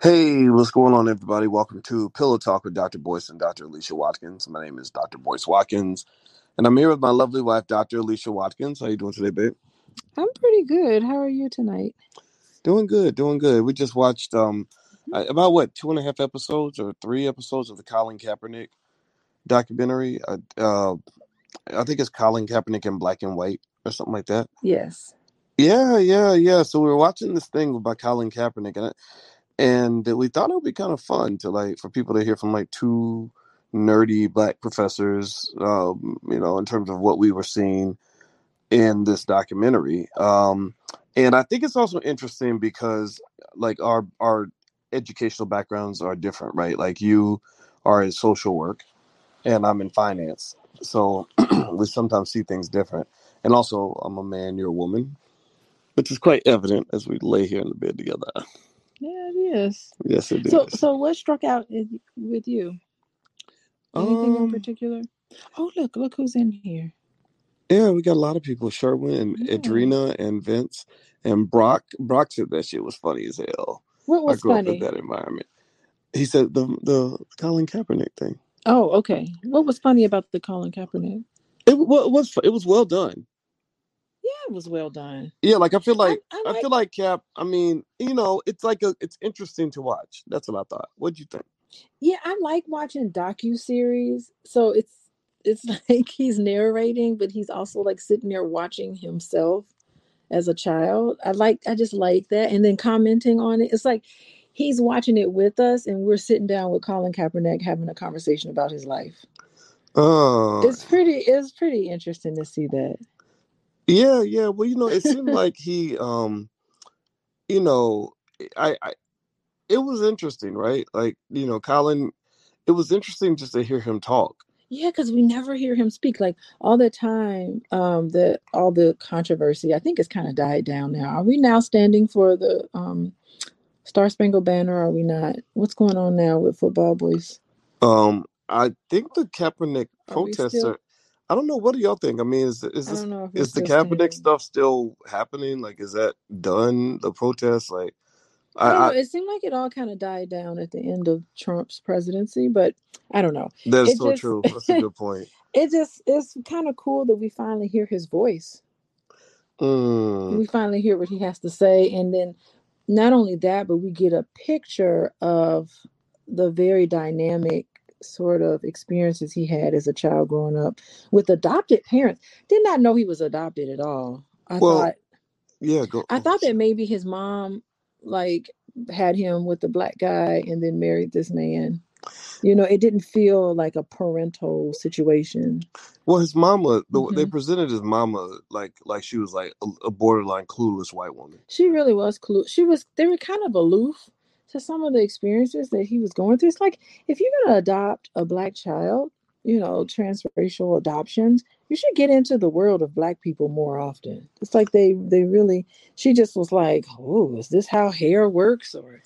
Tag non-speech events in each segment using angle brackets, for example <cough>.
Hey, what's going on, everybody? Welcome to Pillow Talk with Dr. Boyce and Dr. Alicia Watkins. My name is Dr. Boyce Watkins, and I'm here with my lovely wife, Dr. Alicia Watkins. How are you doing today, babe? I'm pretty good. How are you tonight? Doing good, doing good. We just watched um uh, about what two and a half episodes or three episodes of the Colin Kaepernick documentary. Uh, uh, I think it's Colin Kaepernick in black and white or something like that. Yes. Yeah, yeah, yeah. So we were watching this thing about Colin Kaepernick, and and we thought it would be kind of fun to like for people to hear from like two nerdy black professors, um, you know, in terms of what we were seeing in this documentary. Um, and I think it's also interesting because like our our educational backgrounds are different, right? Like you are in social work, and I'm in finance, so <clears throat> we sometimes see things different. And also, I'm a man, you're a woman, which is quite evident as we lay here in the bed together. Yeah, it is. Yes, it So, is. so what struck out in- with you? Anything in Um, particular? Oh, look, look who's in here. yeah, we got a lot of people: Sherwin and Yeah. Adrena and Vince and Brock. Brock said that shit was funny as hell. What was I grew up in that environment. He said the the Colin Kaepernick thing. Oh, okay. What was funny about the Colin Kaepernick? It was it was well done. Yeah, it was well done. Yeah, like I feel like I I like. feel like Cap. I mean, you know, it's like a it's interesting to watch. That's what I thought. What do you think? Yeah, I like watching docu series. So it's it's <laughs> like he's narrating, but he's also like sitting there watching himself as a child. I like I just like that. And then commenting on it. It's like he's watching it with us and we're sitting down with Colin Kaepernick having a conversation about his life. Uh, It's pretty it's pretty interesting to see that. Yeah, yeah. Well, you know, it seemed <laughs> like he, um, you know, I, I, it was interesting, right? Like, you know, Colin. It was interesting just to hear him talk. Yeah, because we never hear him speak. Like all the time, um, the all the controversy, I think it's kind of died down now. Are we now standing for the um Star Spangled Banner? Or are we not? What's going on now with football boys? Um, I think the Kaepernick Are we protests still? are. I don't know. What do y'all think? I mean, is is I this don't know if we're is the still Kaepernick standing. stuff still happening? Like, is that done? The protests, like, I don't know. I It seemed like it all kind of died down at the end of Trump's presidency, but I don't know. that is It so just true. That's a good point. <laughs> it just it's kind of cool that we finally hear his voice. Mm, We finally hear what he has to say, and then not only that, but we get a picture of the very dynamic sort of experiences he had as a child growing up with adopted parents. Did not know he was adopted at all. I well, thought yeah. Go. I thought that maybe his mom like had him with the black guy and then married this man. You know, it didn't feel like a parental situation. Well, his mama. The, They hmm presented his mama like like she was like a, a borderline clueless white woman. She really was clue. She was. They were kind of aloof to some of the experiences that he was going through. It's like if you're gonna adopt a black child, you know, transracial adoptions, you should get into the world of black people more often. It's like they they really. She just was like, oh, is this how hair works or?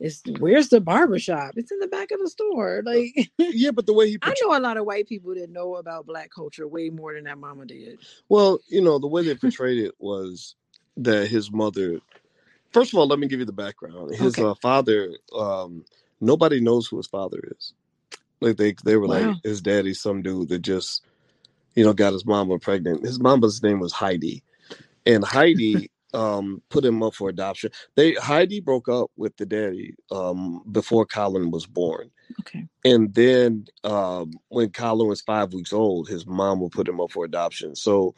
Is where's the barbershop? It's in the back of the store. Like <laughs> Yeah, but the way he I know a lot of white people that know about black culture way more than that mama did. Well, you know, the way they portrayed it was that his mother. First of all, let me give you the background. His Okay. uh, father, um, nobody knows who his father is. Like they, they were Wow. like his daddy's some dude that just, you know, got his mama pregnant. His mama's name was Heidi, and Heidi <laughs> um put him up for adoption. They Heidi broke up with the daddy um before Colin was born. Okay. And then um, when Colin was five weeks old, his mom would put him up for adoption. So,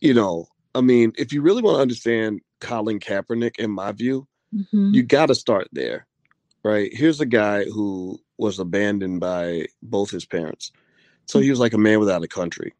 you know, I mean, if you really want to understand Colin Kaepernick, in my view, hmm you got to start there, right? Here's a guy who was abandoned by both his parents. So he was like a man without a country.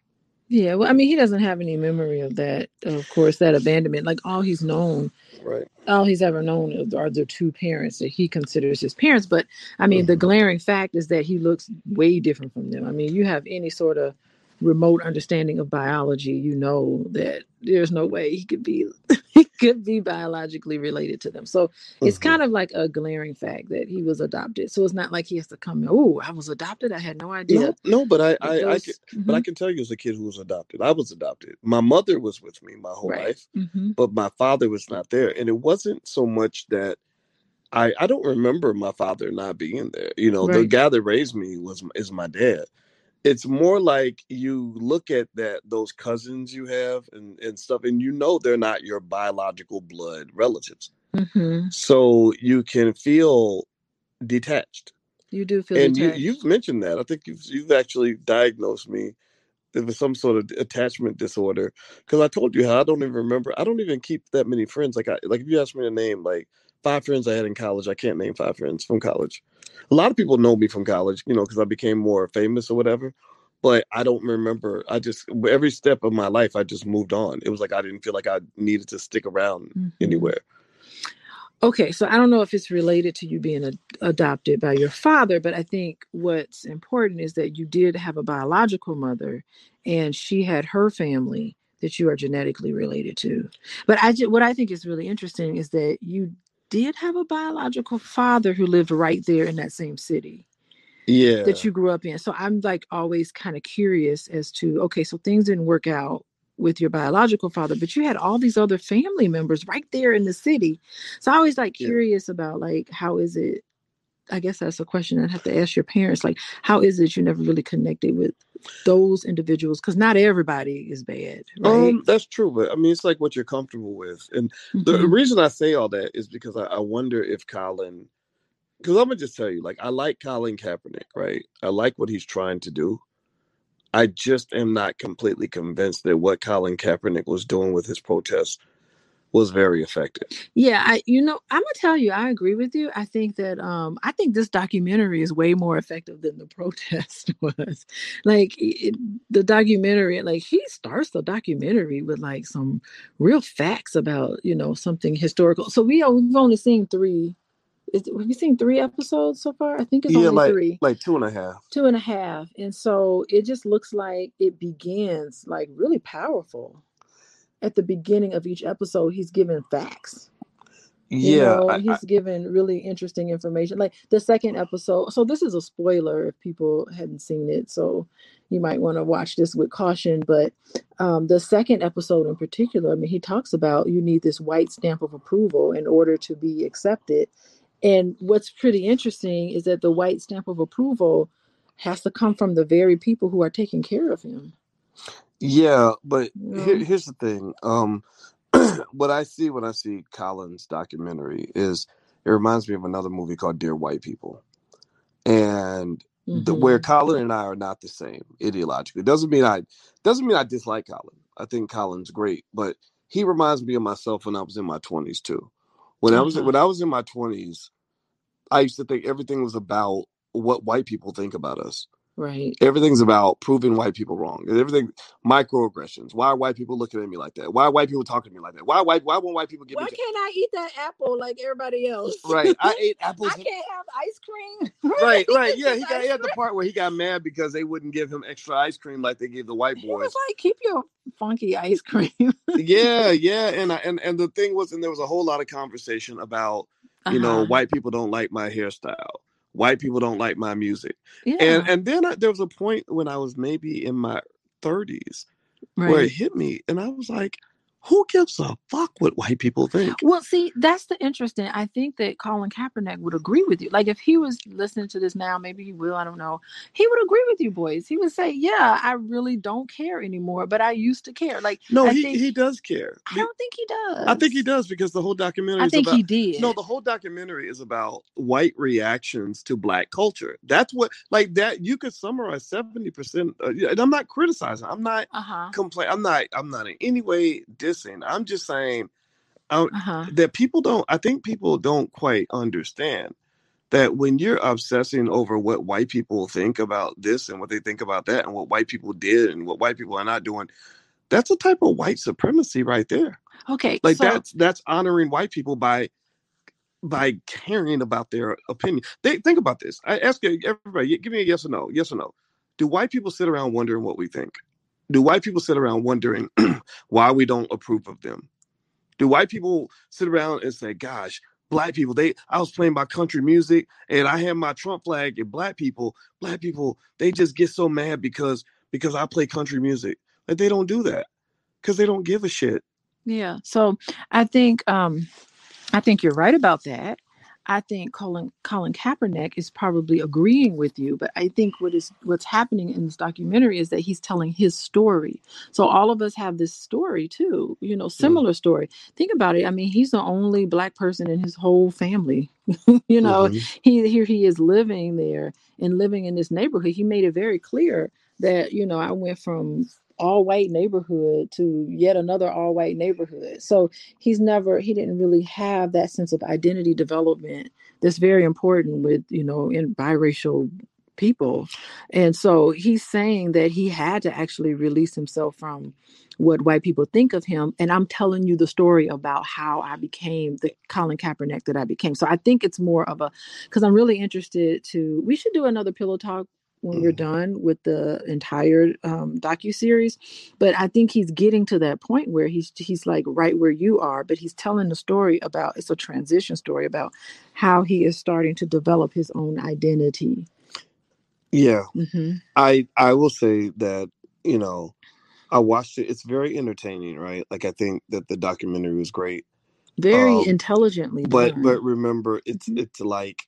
Yeah, well, I mean, he doesn't have any memory of that. Of course, that abandonment. Like all he's known, Right. all he's ever known are the two parents that he considers his parents. But I mean, the Mhm. glaring fact is that he looks way different from them. I mean, you have any sort of remote understanding of biology, you know that there's no way he could be <laughs> he could be biologically related to them. So it's Mhm. kind of like a glaring fact that he was adopted. So it's not like he has to come. Oh, I was adopted. I had no idea. No, no, but I, I, I can, but I Mhm. can tell you as a kid who was adopted, I was adopted. My mother was with me my whole Right. life, Mhm. but my father was not there, and it wasn't so much that I I don't remember my father not being there. You know, the guy that raised me was is my dad. It's more like you look at that those cousins you have and and stuff, and you know they're not your biological blood relatives, hmm so you can feel detached. You do feel And you detached. you've mentioned that. I think you've you've actually diagnosed me with some sort of attachment disorder because I told you how I don't even remember. I don't even keep that many friends. Like I like if you ask me a name like five friends I had in college, I can't name five friends from college. A lot of people know me from college, you know, because I became more famous or whatever. But I don't remember. I just every step of my life, I just moved on. It was like I didn't feel like I needed to stick around Mhm. anywhere. Okay, so I don't know if it's related to you being ad- adopted by your father, but I think what's important is that you did have a biological mother, and she had her family that you are genetically related to. But I what I think is really interesting is that you did have a biological father who lived right there in that same city Yeah. that you grew up in. So I'm like always kind of curious as to okay, so things didn't work out with your biological father, but you had all these other family members right there in the city. So I always like Yeah. curious about like how is it I guess that's a question I'd have to ask your parents. Like, how is it you never really connected with those individuals? Because not everybody is bad, right? Um, that's true, but I mean, it's like what you're comfortable with, and the Mhm. reason I say all that is because I, I wonder if Colin, because I'm gonna just tell you, like, I like Colin Kaepernick, right? I like what he's trying to do. I just am not completely convinced that what Colin Kaepernick was doing with his protest was very effective. Yeah, I you know, I'm gonna tell you, I agree with you. I think that um I think this documentary is way more effective than the <laughs> protest <laughs> was. Like it, the documentary, like he starts the documentary with like some real facts about, you know, something historical. So we are, we've only seen three is have you seen three episodes so far? I think it's Yeah, only like three. like two and a half. Two and a half. And so it just looks like it begins like really powerful. At the beginning of each episode, he's giving facts. You Yeah, know, I, I, he's given really interesting information. Like the second episode. So this is a spoiler if people hadn't seen it. So you might want to watch this with caution. But um, the second episode in particular, I mean, he talks about you need this white stamp of approval in order to be accepted. And what's pretty interesting is that the white stamp of approval has to come from the very people who are taking care of him. Yeah, but here, here's the thing. Um, <clears throat> what I see when I see Colin's documentary is it reminds me of another movie called Dear White People, and the, where Mhm. Colin and I are not the same ideologically. Doesn't mean I doesn't mean I dislike Colin. I think Colin's great, but he reminds me of myself when I was in my twenties too. When I was Uh-huh. when I was in my twenties, I used to think everything was about what white people think about us. Right. Everything's about proving white people wrong. Everything microaggressions. Why are white people looking at me like that? Why are white people talking to me like that? Why white why won't white people give Why me can't I eat that apple like everybody else? <laughs> right? I ate apples. I can't have ice cream. <laughs> Right, right. Yeah, he got he had the part where he got mad because they wouldn't give him extra ice cream like they gave the white He was like, keep your funky ice <laughs> cream. yeah, yeah, and I, and and the thing was, and there was a whole lot of conversation about you know Uh-huh. white people don't like my hairstyle, white people don't like my music, Yeah. and and then I, there was a point when I was maybe in my thirties where it hit me, and I was like, who gives a fuck what white people think? Well, see, that's the interesting. I think that Colin Kaepernick would agree with you. Like, if he was listening to this now, maybe he will. I don't know. He would agree with you, boys. He would say, "Yeah, I really don't care anymore, but I used to care." Like, No, I he think he does care. I don't think he does. I think he does because the whole documentary I is think about he did. No, the whole documentary is about white reactions to black culture. That's what, like that. You could summarize seventy percent. Uh, and I'm not criticizing. I'm not uh huh. complain. I'm not. I'm not in any way dissing. I'm just saying Uh huh. that people don't. I think people don't quite understand that when you're obsessing over what white people think about this and what they think about that and what white people did and what white people are not doing, that's a type of white supremacy right there. Okay. Like so, that's that's honoring white people by by caring about their opinion. They think about this. I ask everybody, give me a yes or no. Yes or no. Do white people sit around wondering what we think? Do white people sit around wondering <clears throat> why we don't approve of them? Do white people sit around and say, "Gosh, black people, they I was playing my country music and I had my Trump flag and black people, black people, they just get so mad because because I play country music." Like they don't do that because they don't give a shit. Yeah. So I think um I think you're right about that. I think Colin Colin Kaepernick is probably agreeing with you, but I think what is what's happening in this documentary is that he's telling his story. So all of us have this story too, you know, Mm. similar story. Think about it. I mean, he's the only black person in his whole family. <laughs> you know, hmm he here he is living there and living in this neighborhood. He made it very clear that, you know, I went from all white neighborhood to yet another all white neighborhood. So he's never he didn't really have that sense of identity development that's very important with you know in biracial people. And so he's saying that he had to actually release himself from what white people think of him. And i'm telling you the story about how i became the colin kaepernick that i became. So i think it's more of a because i'm really interested to we should do another pillow talk when we're Mhm. done with the entire um, docu series but I think he's getting to that point where he's he's like right where you are, but he's telling the story about it's a transition story about how he is starting to develop his own identity. Yeah, hmm I I will say that you know I watched it. It's very entertaining, right? Like I think that the documentary was great. Very Um, intelligently but done. but remember, it's Mhm. it's like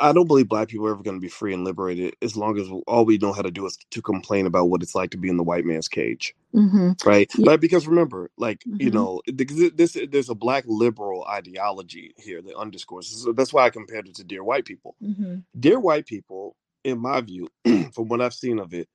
I don't believe black people are ever going to be free and liberated as long as all we know how to do is to complain about what it's like to be in the white man's cage, hmm right? Yeah. Right? Because remember, like you Mhm. know, th- this there's a black liberal ideology here that underscores. So that's why I compared it to Dear White People. hmm Dear White People, in my view, <clears throat> from what I've seen of it,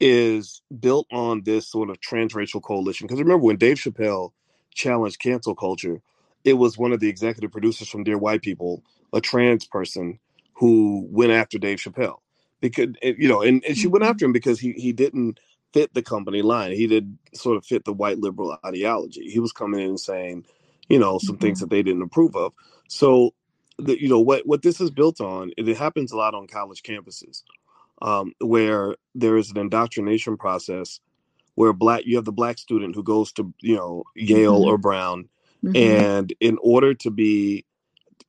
is built on this sort of transracial coalition. Because remember, when Dave Chappelle challenged cancel culture, it was one of the executive producers from Dear White People, a trans person, who went after Dave Chappelle because you know, and, and she went Mhm. after him because he he didn't fit the company line. He did sort of fit the white liberal ideology. He was coming in and saying, you know, some things Mhm. that they didn't approve of. So, the, you know what what this is built on, it happens a lot on college campuses um, where there is an indoctrination process where black you have the black student who goes to you know Yale Mhm. or Brown, Mhm. and in order to be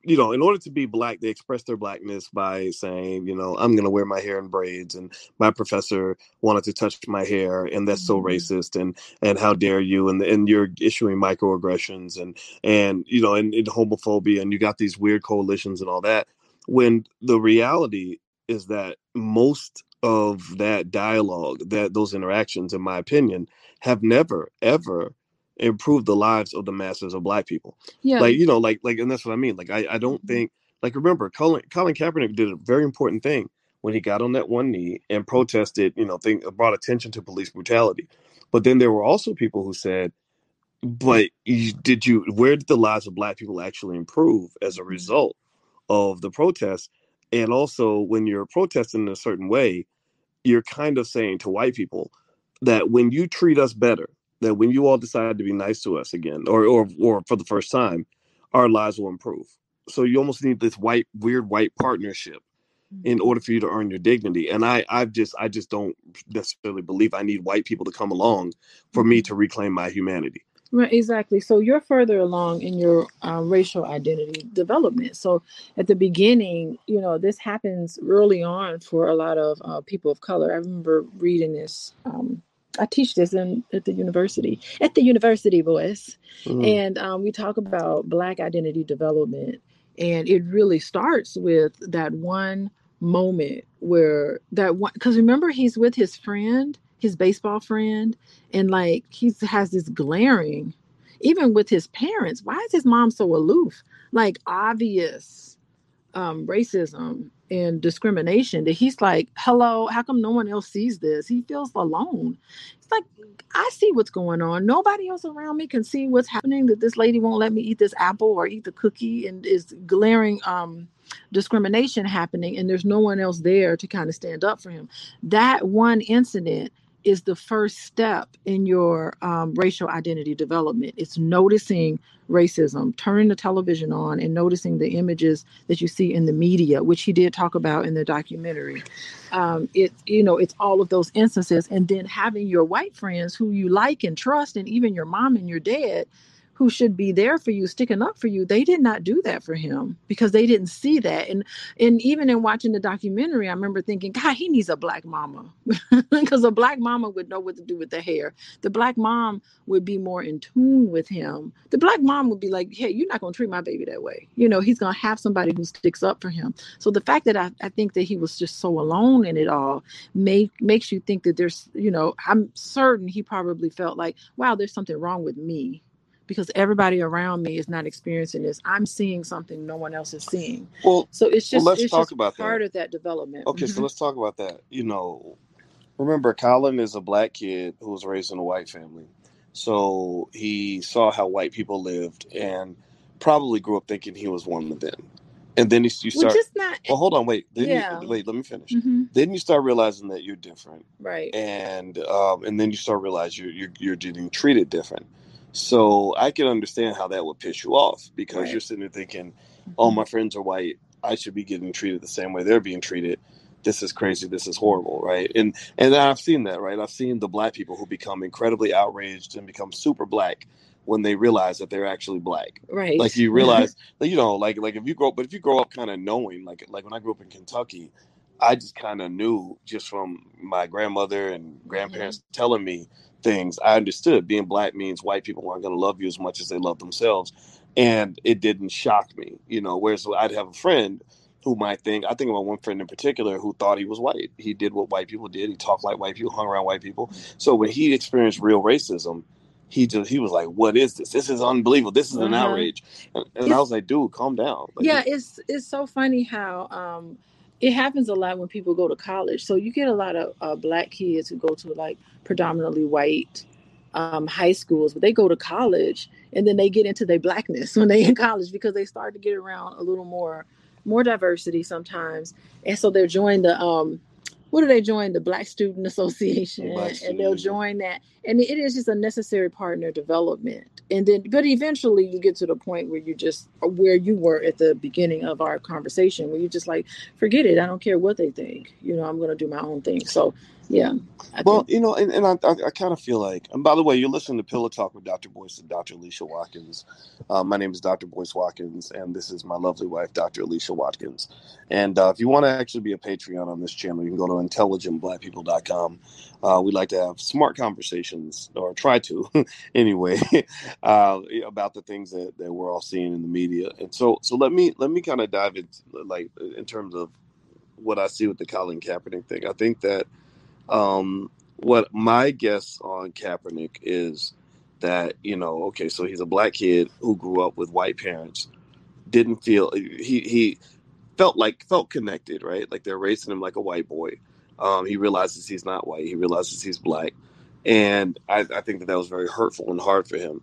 you know in order to be black they express their blackness by saying you know i'm going to wear my hair in braids and my professor wanted to touch my hair and that's so Mhm. racist and and how dare you and and you're issuing microaggressions and and you know and, and homophobia and you got these weird coalitions and all that when the reality is that most of that dialogue that those interactions in my opinion have never ever improved the lives of the masses of black people Yeah. like you know like like and that's what i mean like i, I don't Mhm. think like remember colin colin kaepernick did a very important thing when he got on that one knee and protested you know thing brought attention to police brutality but then there were also people who said but you, did you where did the lives of black people actually improve as a Mhm. result of the protest? and also when you're protesting in a certain way you're kind of saying to white people that when you treat us better, that when you all decide to be nice to us again, or or or for the first time, our lives will improve. So you almost need this white, weird white partnership in Mhm. order for you to earn your dignity. And I, I just, I just don't necessarily believe I need white people to come along for me Mhm. to reclaim my humanity. Right, exactly. So you're further along in your um, racial identity development. So at the beginning, you know, this happens early on for a lot of uh, people of color. I remember reading this. Um, I teach this in at the university, at the university, boys, Mm, and um, we talk about Black identity development, and it really starts with that one moment where that one because remember he's with his friend, his baseball friend and like he has this glaring even with his parents why is his mom so aloof? Like obvious um racism and discrimination that he's like hello how come no one else sees this? He feels alone. It's like i see what's going on. Nobody else around me can see what's happening that this lady won't let me eat this apple or eat the cookie and is glaring um discrimination happening and there's no one else there to kind of stand up for him. That one incident is the first step in your um, racial identity development. It's noticing racism, turning the television on, and noticing the images that you see in the media, which he did talk about in the documentary. Um, you know, it's all of those instances, and then having your white friends who you like and trust, and even your mom and your dad, who should be there for you, sticking up for you, they did not do that for him because they didn't see that. And and even in watching the documentary, I remember thinking, God, he needs a black mama <laughs> because a black mama would know what to do with the hair. The black mom would be more in tune with him. The black mom would be like, Hey, you're not gonna treat my baby that way. You know, he's gonna have somebody who sticks up for him. So the fact that I, I think that he was just so alone in it all make makes you think that there's, you know, I'm certain he probably felt like, wow, there's something wrong with me because everybody around me is not experiencing this. I'm seeing something no one else is seeing. Well, So it's well, just let's it's talk just about part that. of that development. Okay, so Mhm. let's talk about that. You know, remember, Colin is a black kid who was raised in a white family. So he saw how white people lived and probably grew up thinking he was one of them. And then you, Well, start, just not. well, hold on, wait. Then Yeah. you, wait, let me finish. hmm Then you start realizing that you're different. Right. and um, and then you start realize you're, you're you're getting treated different. So I can understand how that would piss you off because Right. you're sitting there thinking, "Oh, Mhm. my friends are white. I should be getting treated the same way they're being treated. This is crazy. This is horrible, right?" And and I've seen that, right? I've seen the black people who become incredibly outraged and become super black when they realize that they're actually black Right. like you <laughs> realize you know like like if you grow but if you grow up kind of knowing like like when i grew up in kentucky i just kind of knew just from my grandmother and grandparents telling me things. I understood being black means white people aren't going to love you as much as they love themselves and it didn't shock me you know whereas i'd have a friend who might think i think about one friend in particular who thought he was white. He did what white people did. He talked like white people hung around white people. So when he experienced real racism he just he was like what is this? This is unbelievable. This is an Uh-huh. outrage. And, and i was like dude calm down. Like, yeah, it's it's so funny how um it happens a lot when people go to college. So you get a lot of uh, black kids who go to like predominantly white um, high schools, but they go to college and then they get into their blackness <laughs> when they in college because they start to get around a little more more diversity sometimes, and so they're joined the um what do they join? The Black Student Association, Black and they'll join that, and it is just a necessary part in their development. And then, but eventually, you get to the point where you just where you were at the beginning of our conversation, where you just like forget it. I don't care what they think. You know, I'm going to do my own thing. So, yeah. I Well, think, you know, and, and I, I, I kind of feel like, and by the way, you're listening to Pillow Talk with Dr. Boyce and Dr. Alicia Watkins. Uh, my name is Dr. Boyce Watkins, and this is my lovely wife, Dr. Alicia Watkins. And uh, if you want to actually be a Patreon on this channel, you can go to intelligentblackpeople.com. Uh, we like to have smart conversations, or try to <laughs> anyway, <laughs> uh, about the things that, that we're all seeing in the media. And so, so let me let me kind of dive into like in terms of what I see with the Colin Kaepernick thing. I think that um, what my guess on Kaepernick is that you know, okay, so he's a black kid who grew up with white parents, didn't feel he he felt like felt connected, right? Like they're raising him like a white boy. Um, he realizes he's not white. He realizes he's black, and I, I think that that was very hurtful and hard for him.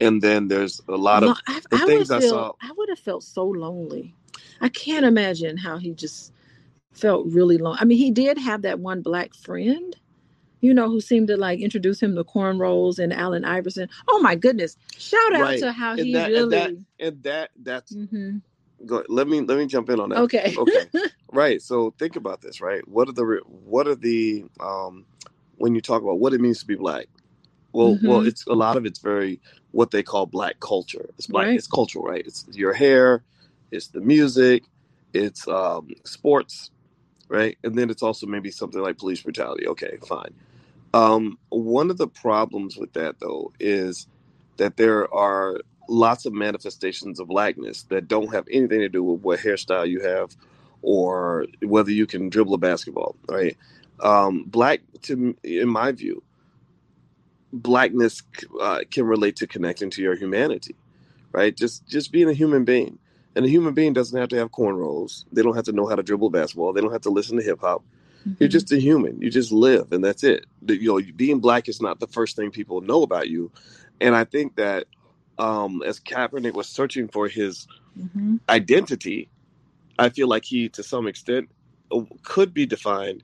And then there's a lot of I, the I things I feel saw- I would have felt so lonely. I can't imagine how he just felt really lonely. I mean, he did have that one black friend, you know, who seemed to like introduce him to cornrows and Allen Iverson. Oh my goodness! Shout out Right. to how And he that- and really. that- and that that's Mm-hmm. go. Let me let me jump in on that. Okay. Okay. <laughs> Right. So think about this, right? What are the what are the um when you talk about what it means to be black? Well, well, Mhm. it's a lot of it's very what they call black culture. It's black. Right. It's cultural, right? It's your hair, it's the music, it's um sports, right? And then it's also maybe something like police brutality. Okay, fine. Um, one of the problems with that though is that there are lots of manifestations of blackness that don't have anything to do with what hairstyle you have or whether you can dribble a basketball, right? Um, black, to in my view, blackness uh, can relate to connecting to your humanity, right? Just just being a human being, and a human being doesn't have to have cornrows. They don't have to know how to dribble basketball. They don't have to listen to hip hop. You're Mhm. just a human. You just live, and that's it. You know, being black is not the first thing people know about you, and I think that um, as Kaepernick was searching for his Mhm. identity, I feel like he, to some extent, uh, could be defined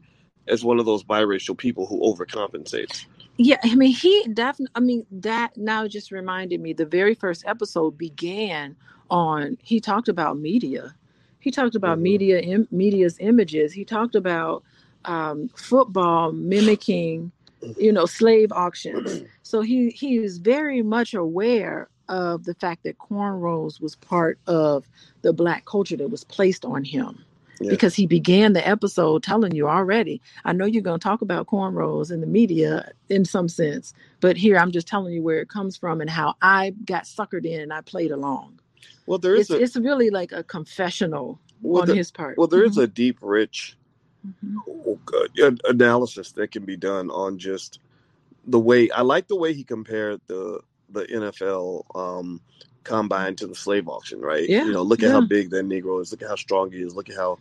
as one of those biracial people who overcompensates. Yeah, I mean, he definitely. I mean, that now just reminded me. The very first episode began on. He talked about media. He talked about Mhm. media, Im, media's images. He talked about um, football mimicking, you know, slave auctions. So he he is very much aware of the fact that cornrows was part of the black culture that was placed on him. Yeah. Because he began the episode telling you already, I know you're going to talk about cornrows in the media in some sense, but here I'm just telling you where it comes from and how I got suckered in and I played along. Well, there is It's, a it's really like a confessional well, on there, his part. well, there is Mhm. a deep, rich Mhm. oh, analysis that can be done on just the way. I like the way he compared the the NFL um, combine to the slave auction. Right? Yeah, You know, look at how big that Negro is. Look at how strong he is. Look at how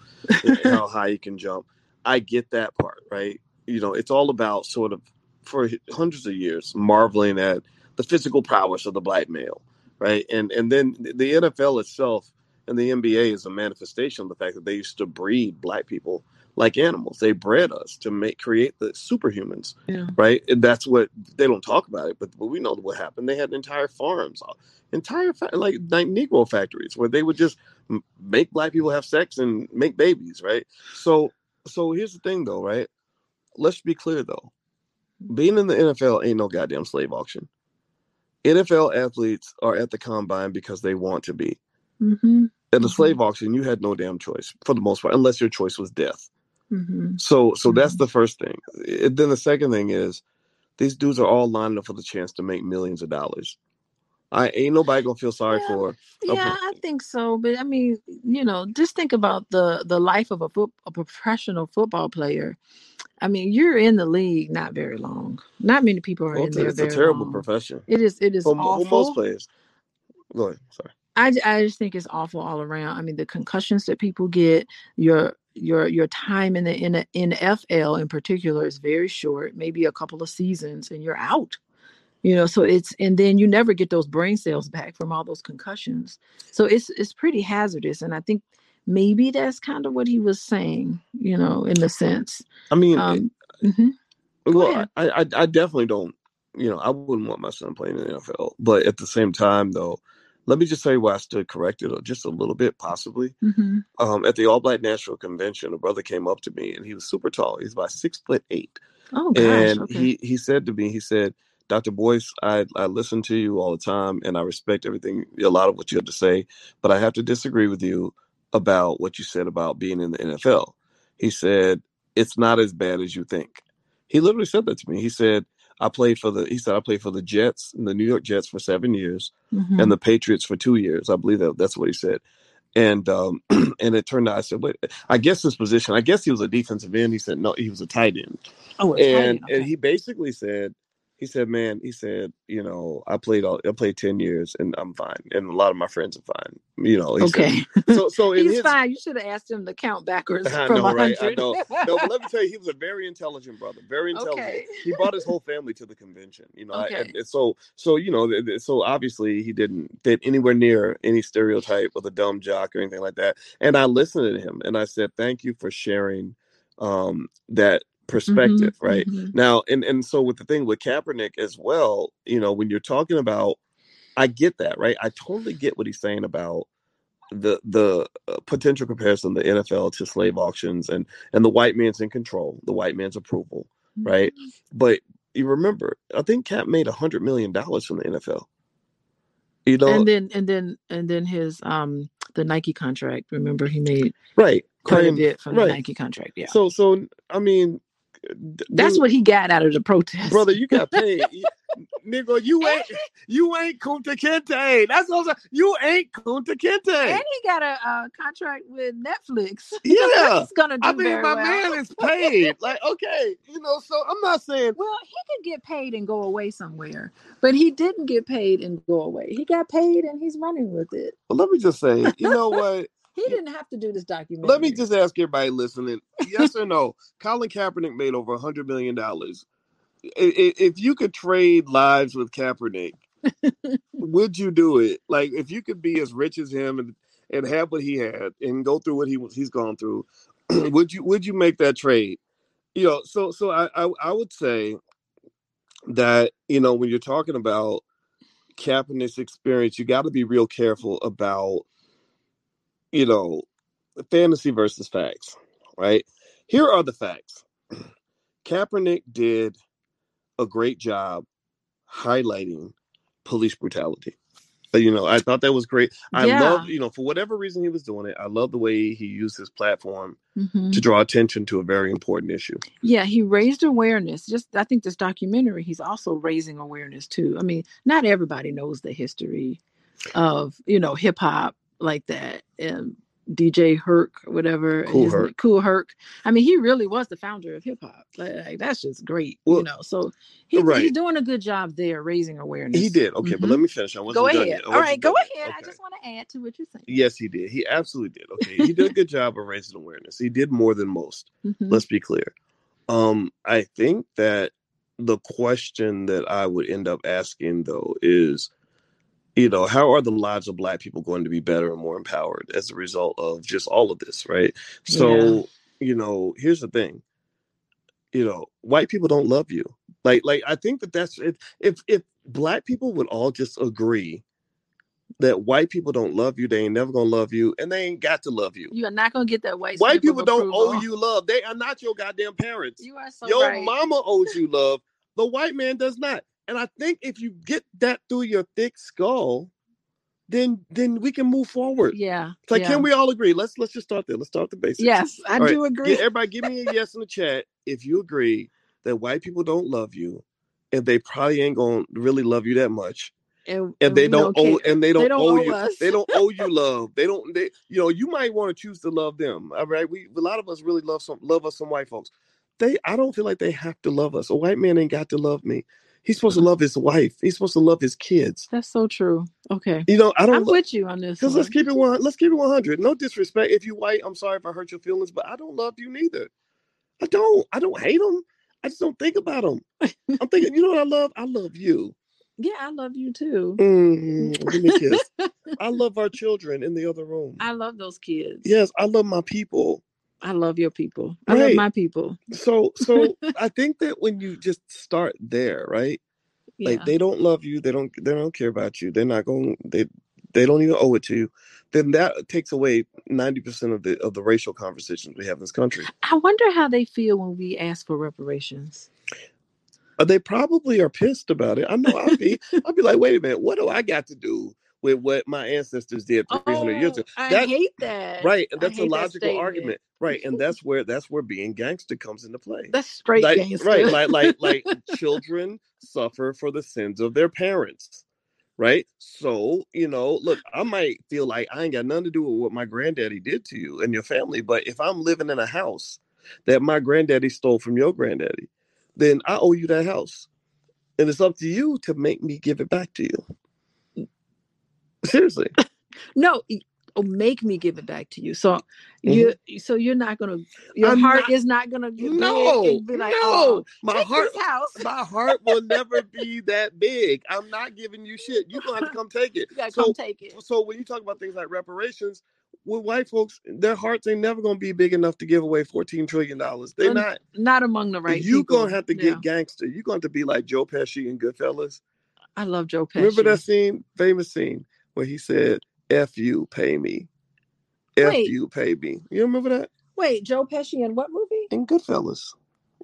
how high he can jump. I get that part, right? You know, it's all about sort of for hundreds of years marveling at the physical prowess of the black male, right? And and then the NFL itself and the NBA is a manifestation of the fact that they used to breed black people like animals. They bred us to make create the superhumans, Yeah. right? And that's what they don't talk about it, but, but we know what happened. They had entire farms, uh, entire fa- like like Negro factories where they would just make black people have sex and make babies, right? So so here's the thing though, right? Let's be clear though. Being in the NFL ain't no goddamn slave auction. NFL athletes are at the combine because they want to be. Mm-hmm. At the slave auction, you had no damn choice for the most part, unless your choice was death. Mm-hmm. So so that's Mhm. the first thing. And then the second thing is these dudes are all lining up for the chance to make millions of dollars. I ain't nobody gonna feel sorry Yeah. for. a Yeah, pro- I think so. But I mean, you know, just think about the the life of a foot, a professional football player. I mean, you're in the league not very long. Not many people are Well, in it's, there it's a very terrible long. profession It is. It is for, mo- for most awful. players. Go ahead. Sorry. I, j- I just think it's awful all around. I mean, the concussions that people get, your your your time in the in the NFL in particular is very short, maybe a couple of seasons, and you're out. You know, so it's and then you never get those brain cells back from all those concussions. So it's it's pretty hazardous, and I think maybe that's kind of what he was saying. You know, in the sense. I mean, Um, mhm. Well. I, I I definitely don't. You know, I wouldn't want my son playing in the NFL. But at the same time, though, let me just say why I stood corrected or just a little bit, possibly. Mhm. Um, at the All Black National Convention, a brother came up to me and he was super tall. He's about six foot eight. Oh gosh. and Okay. he he said to me, he said, Dr. Boyce, I, I listen to you all the time and I respect everything, a lot of what you have to say, but I have to disagree with you about what you said about being in the NFL. He said, it's not as bad as you think. He literally said that to me. He said, I played for the, he said, I played for the Jets, the New York Jets for seven years Mhm. and the Patriots for two years. I believe that that's what he said. And um, <clears throat> and it turned out I said, wait, I guess his position, I guess he was a defensive end. He said, no, he was a tight end oh, it's tight and end, and he basically said he said man he said you know i played all i played 10 years and i'm fine and a lot of my friends are fine you know Okay. said so so He's his fine. You should have asked him to count backwards I from know, right? I 100. know. no but let me tell you he was a very intelligent brother very intelligent Okay. he brought his whole family to the convention you know I- Okay. and, and so so you know so obviously he didn't fit anywhere near any stereotype of a dumb jock or anything like that and i listened to him and i said thank you for sharing um that perspective Mhm, right mhm. now, and and so with the thing with Kaepernick as well, you know, when you're talking about, I get that, right? I totally get what he's saying about the the uh, potential comparison of the NFL to slave auctions and and the white man's in control, the white man's approval, right? But you remember, I think Cap made a hundred million dollars from the NFL. You know, And then and then and then his um the Nike contract. Remember he made right? quite a bit from the right. Nike contract. Yeah. So so I mean, That's dude, what he got out of the protest. brother, you got <laughs> paid. Nigga, you ain't you ain't Kunta Kinte. That's what I'm saying. You ain't Kunta Kinte. and he got a, uh contract with Netflix. <laughs> Yeah. He's gonna do I mean, my well. man is paid. Like, okay, you know. So I'm not saying. Well, he could get paid and go away somewhere, but he didn't get paid and go away. He got paid and he's running with it. But let me just say, you know <laughs> what? He didn't have to do this documentary. Let me just ask everybody listening: Yes or no? Colin Kaepernick made over a hundred million dollars. If you could trade lives with Kaepernick, would you do it? Like, if you could be as rich as him and and have what he had and go through what he was he's gone through, <clears throat> would you would you make that trade? You know, so so I I, I would say that you know when you're talking about Kaepernick's experience, you got to be real careful about you know fantasy versus facts, right? Here are the facts. <clears throat> Kaepernick did a great job highlighting police brutality. Uh, You know, I thought that was great. I Yeah. love, you know, for whatever reason he was doing it, I love the way he used his platform Mhm. to draw attention to a very important issue. Yeah, he raised awareness. Just I think this documentary, he's also raising awareness too. I mean, not everybody knows the history of you know hip hop like that. And DJ Herc, whatever, Kool Herc. Kool Herc. I mean, he really was the founder of hip hop. Like, like, that's just great, Well, you know. So he, right. he's doing a good job there, raising awareness. He did. Okay, but let me finish. I wasn't Mm-hmm. Go done ahead. I All right, go done ahead. yet. I just want to add to what you're saying. Yes, he did. He absolutely did. Okay, he did a good job of raising awareness. He did more than most. Mhm. Let's be clear. Um, I think that the question that I would end up asking though is, you know, how are the lives of Black people going to be better and more empowered as a result of just all of this, right? So, you know, here's the thing. You know, white people don't love you. Like, like I think that that's if if if Black people would all just agree that white people don't love you, they ain't never gonna love you, and they ain't got to love you. You are not gonna get that white. White people don't owe you love. They are not your goddamn parents. You are so your right. mama owes you love. The white man does not. And I think if you get that through your thick skull, then then we can move forward. Yeah. It's like, yeah. can we all agree? Let's let's just start there. Let's start the basics. Yes, I All right, do agree. Get, everybody, give me a yes in the chat if you agree that white people don't love you, and they probably ain't gonna really love you that much, and, and they we don't owe, and they don't, don't owe owe you, us. they don't owe you <laughs> love. They don't, they, you know, you might want to choose to love them. All right, we a lot of us really love some, love us some white folks. They, I don't feel like they have to love us. A white man ain't got to love me. He's supposed to love his wife. He's supposed to love his kids. That's so true. Okay. You know, I don't. I'm lo- with you on this. Because let's keep it one. Let's keep it one hundred. No disrespect. If you white, I'm sorry if I hurt your feelings, but I don't love you neither. I don't. I don't hate them. I just don't think about them. <laughs> I'm thinking. You know what I love? I love you. Yeah, I love you too. Mm, give me a kiss. <laughs> I love our children in the other room. I love those kids. yes, I love my people. I love your people. I love my people. So, so <laughs> I think that when you just start there, right? Yeah. Like they don't love you. They don't. They don't care about you. They're not going. They. They don't even owe it to you. Then that takes away ninety percent of the of the racial conversations we have in this country. I wonder how they feel when we ask for reparations. Uh, they probably are pissed about it. I know I'll be. I'll be like, wait a minute, what do I got to do with what my ancestors did 300 years Oh, ago? I hate that. right, and that's a hate that logical argument, right? And that's <laughs> where that's where being gangster comes into play. That's straight like, gangster. right, like like like <laughs> children suffer for the sins of their parents. Right. So, you know, look, I might feel like I ain't got nothing to do with what my granddaddy did to you and your family. But if I'm living in a house that my granddaddy stole from your granddaddy, then I owe you that house. And it's up to you to make me give it back to you. Seriously. no, oh, make me give it back to you. So you, so you're not gonna. Your Mm-hmm. I'm heart not- is not gonna No, be like, no. oh, my heart my heart will never be that big. I'm not giving you shit. You're gonna have to <laughs> come take it. So come take it. so when you talk about things like reparations, with white folks, their hearts ain't never gonna be big enough to give away fourteen trillion dollars. They're not. Not among the right you people. gonna have to Yeah. get gangster. You're going to be like Joe Pesci in Goodfellas. I love Joe Pesci. Remember that scene, famous scene, where he said, "F you, pay me. F Wait. you, pay me." You remember that Wait, Joe Pesci in what movie? in Goodfellas?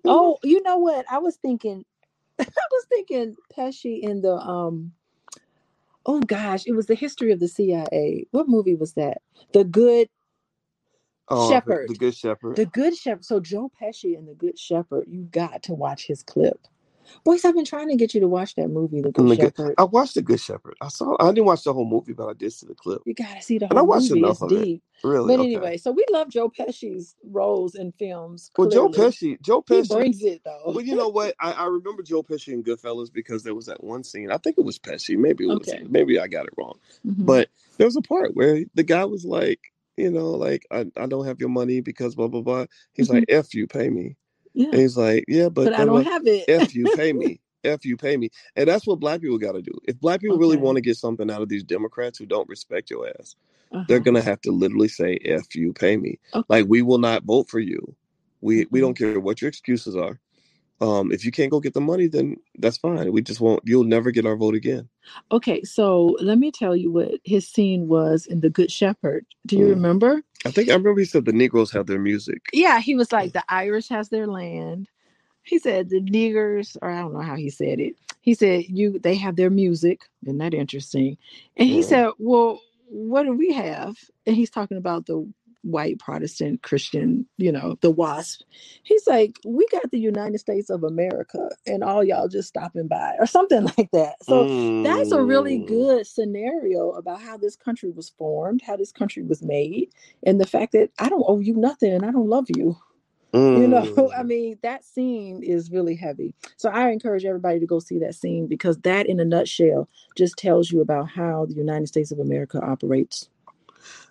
Oh, you know what? I was thinking, <laughs> I was thinking Pesci in the um. Oh gosh, it was the history of the CIA. What movie was that? The Good, Oh, Shepherd. the Good Shepherd. the Good Shepherd. So Joe Pesci in the Good Shepherd. You got to watch his clip. Boys, I've been trying to get you to watch that movie, The Good The Good- Shepherd. I watched the Good Shepherd. I saw. I didn't watch the whole movie, but I did see the clip. You got to see the And I whole watched movie. enough It's of it. deep. Really. But okay. anyway, so we love Joe Pesci's roles in films. well, Joe clearly. Pesci. Joe he Pesci. brings it though. Well, you know what? I, I remember Joe Pesci in Goodfellas because there was that one scene. I think it was Pesci. Maybe it was. Okay. Maybe I got it wrong. Mhm. But there was a part where the guy was like, you know, like I, I don't have your money because blah blah blah. He's like, "F you, pay me." Yeah, And he's like, "Yeah, but, Mm-hmm. but I don't blah, have it. F you, pay <laughs> me." F you, pay me. And that's what black people got to do. If black people really want to get something out of these Democrats who don't respect your ass, Uh-huh. they're gonna have to literally say "f you, pay me." Okay. Like we will not vote for you. We we don't care what your excuses are. Um, if you can't go get the money, then that's fine. We just won't. You'll never get our vote again. Okay, so let me tell you what his scene was in The Good Shepherd. Do you Mm. remember? I think I remember he said the Negroes have their music. Yeah, he was like, the Irish has their land, he said the niggers, or I don't know how he said it. He said you they have their music, isn't that interesting? And he Yeah. said, Well, what do we have? And he's talking about the white Protestant Christian, you know, the WASP. He's like, We got the United States of America and all y'all just stopping by, or something <laughs> like that. So that's a really Mm, good scenario about how this country was formed, how this country was made, and the fact that I don't owe you nothing and I don't love you. <laughs> You know, I mm. mean, that scene is really heavy. So I encourage everybody to go see that scene because that, in a nutshell, just tells you about how the United States of America operates.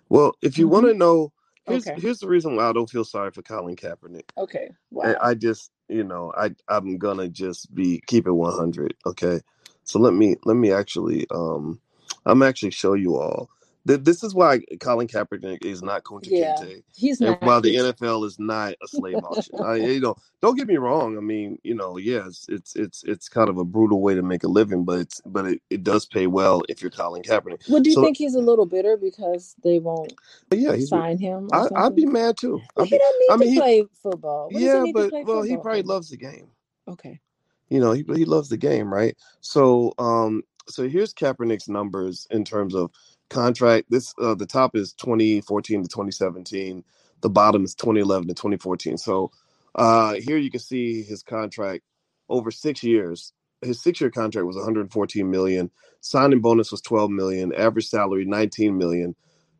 Well, if you want to know, here's Okay. here's the reason why I don't feel sorry for Colin Kaepernick. Okay. I, Wow. I just, you know, I I'm gonna just be keep it 100. Okay, so let me let me actually um, I'm actually show you all. Th- This is why Colin Kaepernick is not Kunta Yeah. Kinte, He's and not. while the NFL is not a slave auction. I, <laughs> you know, don't get me wrong. I mean, you know, yes, it's it's it's kind of a brutal way to make a living, but it's but it, it does pay well if you're Colin Kaepernick. Well, do you So think he's a little bitter because they won't yeah, sign him I, I'd be mad too. well, I'd he be. don't need I mean, to he. play football. What Yeah, but well, he probably loves the game. Okay. You know, he he loves the game, right? So um, so here's Kaepernick's numbers in terms of contract. This uh, the top is 2014 to 2017. The bottom is 2011 to 2014. So uh, here you can see his contract over six years. His six-year contract was 114 million. Signing bonus was 12 million. Average salary 19 million.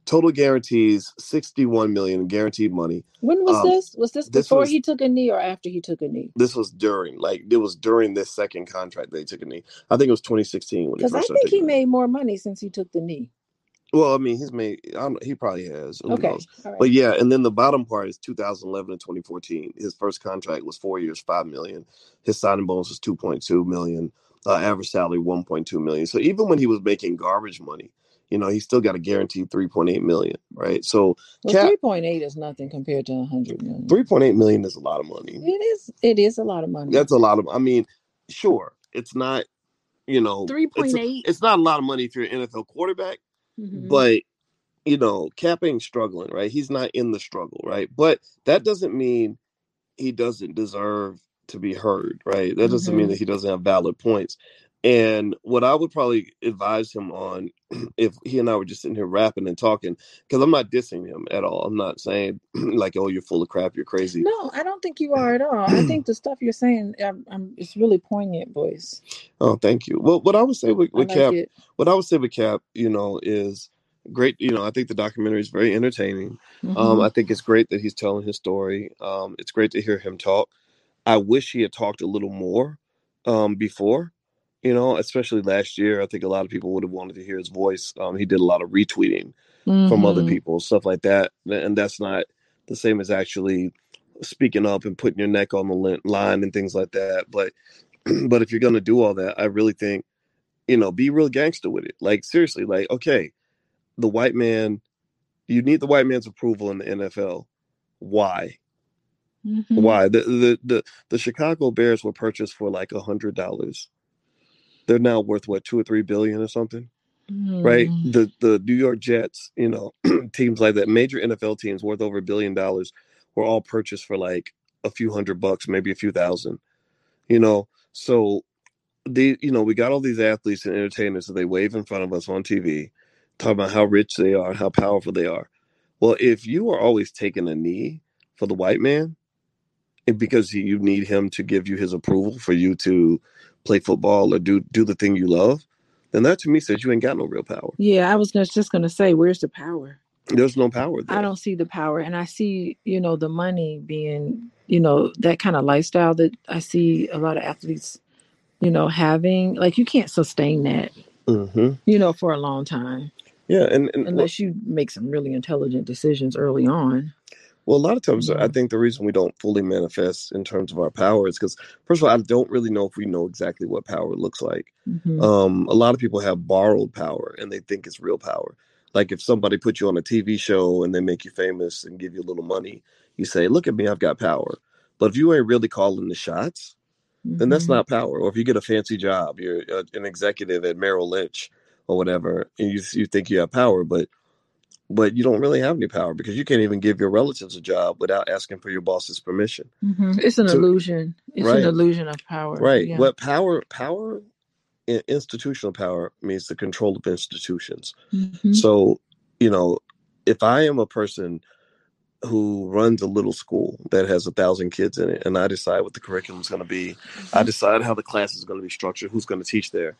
Total guarantees 61 million guaranteed money. When was Um, this? Was this this before was he took a knee or after he took a knee? this was during like it was during this second contract that he took a knee. I think it was 2016 when he Because I think he taking a knee. made more money since he took the knee. Well, I mean, he's made. I don't, he probably has. Who Okay. knows? All right. But yeah, and then the bottom part is 2011 and 2014. His first contract was four years, five million. His signing bonus was 2.2 million. Uh, average salary 1.2 million. So even when he was making garbage money, you know, he still got a guaranteed 3.8 million, right? So Well, Cap three point eight is nothing compared to hundred million. 3.8 million is a lot of money. It is. It is a lot of money. That's a lot of. I mean, sure, it's not. You know, 3.8. it's point a, eight. it's not a lot of money if you're an NFL quarterback, Mhm. but you know, Cap ain't struggling, right? He's not in the struggle, right? But that doesn't mean he doesn't deserve to be heard, right? That doesn't mean Mhm. that he doesn't have valid points. And what I would probably advise him on, <clears throat> if he and I were just sitting here rapping and talking, because I'm not dissing him at all. I'm not saying <clears throat> like, "Oh, you're full of crap, you're crazy." No, I don't think you <clears throat> are at all. I think the stuff you're saying, um, um, it's really poignant, voice. Oh, thank you. Well, what I would say with, with like Cap, it. what I would say with Cap, you know, is great. You know, I think the documentary is very entertaining. Um, Mhm. I think it's great that he's telling his story. Um, it's great to hear him talk. I wish he had talked a little more um, before, you know, especially last year. I think a lot of people would have wanted to hear his voice. Um, he did a lot of retweeting from other Mhm. people, stuff like that. And that's not the same as actually speaking up and putting your neck on the line and things like that. But <clears throat> but if you're gonna do all that, I really think, you know, be real gangster with it. Like seriously, like okay, the white man, you need the white man's approval in the NFL. Why? Mhm. Why? The the the, the Chicago Bears were purchased for like a hundred dollars. They're now worth what two or three billion or something, right? Mm. The the New York Jets, you know, <clears throat> teams like that, major NFL teams worth over a billion dollars, were all purchased for like a few hundred bucks, maybe a few thousand. You know, so the you know we got all these athletes and entertainers that they wave in front of us on TV, talking about how rich they are, how powerful they are. Well, if you are always taking a knee for the white man, because you need him to give you his approval for you to play football or do do the thing you love, then that to me says you ain't got no real power. Yeah, I was gonna- just going to say, where's the power? There's no power there. I don't see the power, and I see, you know, the money being, you know, that kind of lifestyle that I see a lot of athletes, you know, having. Like, you can't sustain that, hmm you know, for a long time Yeah, and, and well, unless you make some really intelligent decisions early on. Well, a lot of times I Mhm. think the reason we don't fully manifest in terms of our power is because first of all, I don't really know if we know exactly what power looks like. Mhm. Um, a lot of people have borrowed power and they think it's real power. Like if somebody put you on a TV show and they make you famous and give you a little money, you say, "Look at me, I've got power." But if you ain't really calling the shots, then that's Mhm. not power. Or if you get a fancy job, you're uh, an executive at Merrill Lynch or whatever, and you you think you have power, but but you don't really have any power because you can't even give your relatives a job without asking for your boss's permission. Mm-hmm. It's an So- illusion. It's Right. an illusion of power. Right. Yeah. What power power institutional power means the control of institutions. Mhm. So, you know, if I am a person who runs a little school that has a thousand kids in it and I decide what the curriculum is going to be, I decide how the class is going to be structured, who's going to teach there.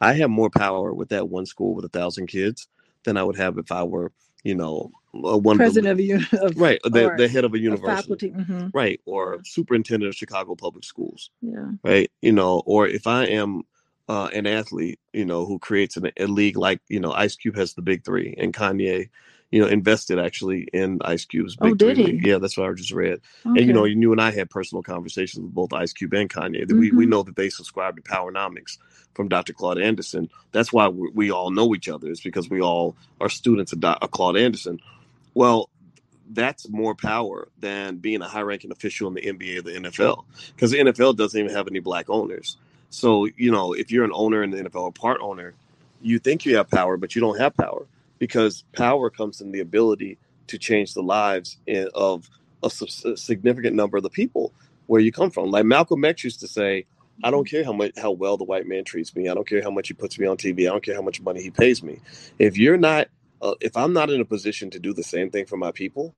I have more power with that one school with a thousand kids than I would have if I were, you know, a one President of the uni- of right, the, the head of a university, faculty. hmm right, or superintendent of Chicago Public Schools Yeah. right? You know, or if I am uh, an athlete, you know, who creates an, a league like, you know, Ice Cube has the big three and Kanye, you know, invested actually in Ice Cube's Oh, did three. he? Yeah, that's what I just read. Okay. And, you know, you and I had personal conversations with both Ice Cube and Kanye. That we, we Mhm. know that they subscribe to Powernomics from Dr. Claude Anderson. That's why we, we all know each other. It's because we all are students of, Doc, of Claude Anderson. Well, that's more power than being a high ranking official in the NBA or the NFL because the NFL doesn't even have any black owners. So, you know, if you're an owner in the NFL or part owner, you think you have power, but you don't have power because power comes in the ability to change the lives of a significant number of the people where you come from. Like Malcolm X used to say, I don't care how much how well the white man treats me. I don't care how much he puts me on TV. I don't care how much money he pays me. If you're not, uh, if I'm not in a position to do the same thing for my people,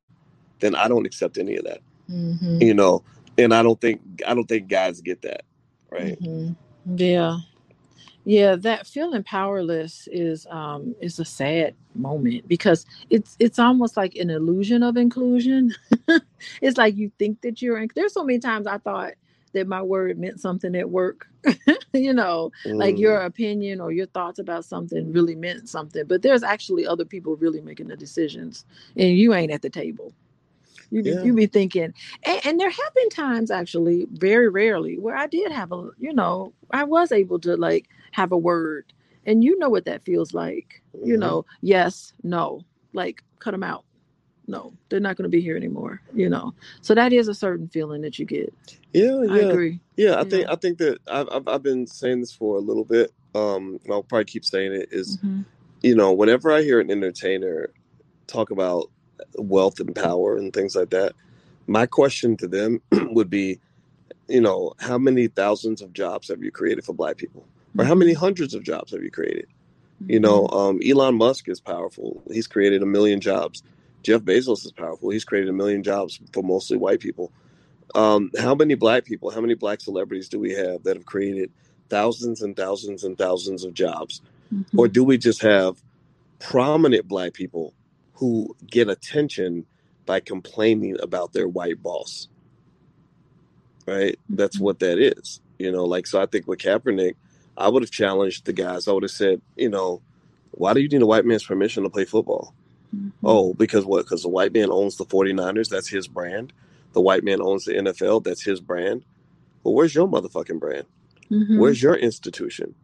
then I don't accept any of that. Mhm. You know, and I don't think I don't think guys get that, right? Mhm. Yeah. Yeah, that feeling powerless is um is a sad moment because it's it's almost like an illusion of inclusion. <laughs> it's like you think that you're in, there's so many times I thought that my word meant something at work. <laughs> you know, like Mm. your opinion or your thoughts about something really meant something, but there's actually other people really making the decisions and you ain't at the table. You be, Yeah. you be thinking, and, and there have been times actually, very rarely, where I did have a, you know, I was able to like have a word, and you know what that feels like. You Mhm. know, yes, no, like cut them out. No, they're not going to be here anymore. You know, so that is a certain feeling that you get. Yeah, I yeah, agree. yeah. I think I think that I've, I've I've been saying this for a little bit. Um, I'll probably keep saying it. Is Mhm. you know, whenever I hear an entertainer talk about wealth and power and things like that, my question to them <clears throat> would be, you know, how many thousands of jobs have you created for Black people, or how many hundreds of jobs have you created? You know, um, Elon Musk is powerful. He's created a million jobs. Jeff Bezos is powerful. He's created a million jobs for mostly white people. Um, how many black people, how many black celebrities do we have that have created thousands and thousands and thousands of jobs? Mhm. Or do we just have prominent black people who get attention by complaining about their white boss? Right? That's Mhm. what that is. You know, like, so I think with Kaepernick, I would have challenged the guys. I would have said, you know, why do you need a white man's permission to play football? Mhm. Oh, because what? Because the white man owns the 49ers. That's his brand. The white man owns the NFL. That's his brand. Well, where's your motherfucking brand? Mhm. Where's your institution?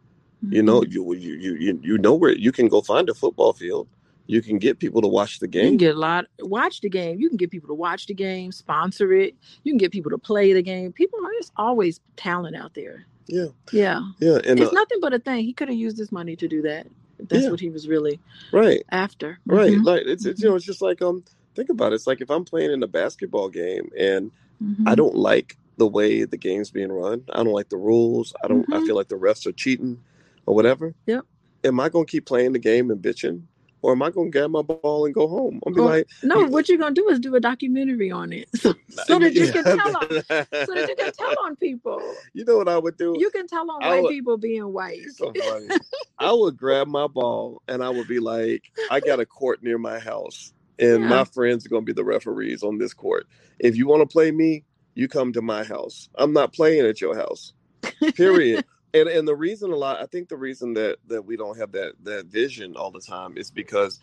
You know, Mhm. you you you you you know where you can go find a football field. You can get people to watch the game. You can get a lot. Watch the game. You can get people to watch the game, sponsor it. You can get people to play the game. People are there's always talent out there. Yeah, Yeah, yeah, and it's uh, nothing but a thing. He could have used his money to do that. That's Yeah. what he was really right, after. right. Mhm, Like it's, it's you know it's just like um think about it. It's like if I'm playing in a basketball game and mhm. I don't like the way the game's being run. I don't like the rules. I don't. I Mhm. feel like the refs are cheating or whatever. Yep. Am I gonna keep playing the game and bitching, or am I gonna grab my ball and go home? I'm be like, No, what you're gonna do is do a documentary on it, <laughs> so, so that you can tell on, so that you can tell on people. <laughs> You know what I would do? You can tell on I white would- people being white. So. I would grab my ball and I would be like, I got a court near my house, and Yeah. my friends are gonna be the referees on this court. If you want to play me, you come to my house. I'm not playing at your house. Period. <laughs> and and the reason a lot, I think the reason that that we don't have that that vision all the time is because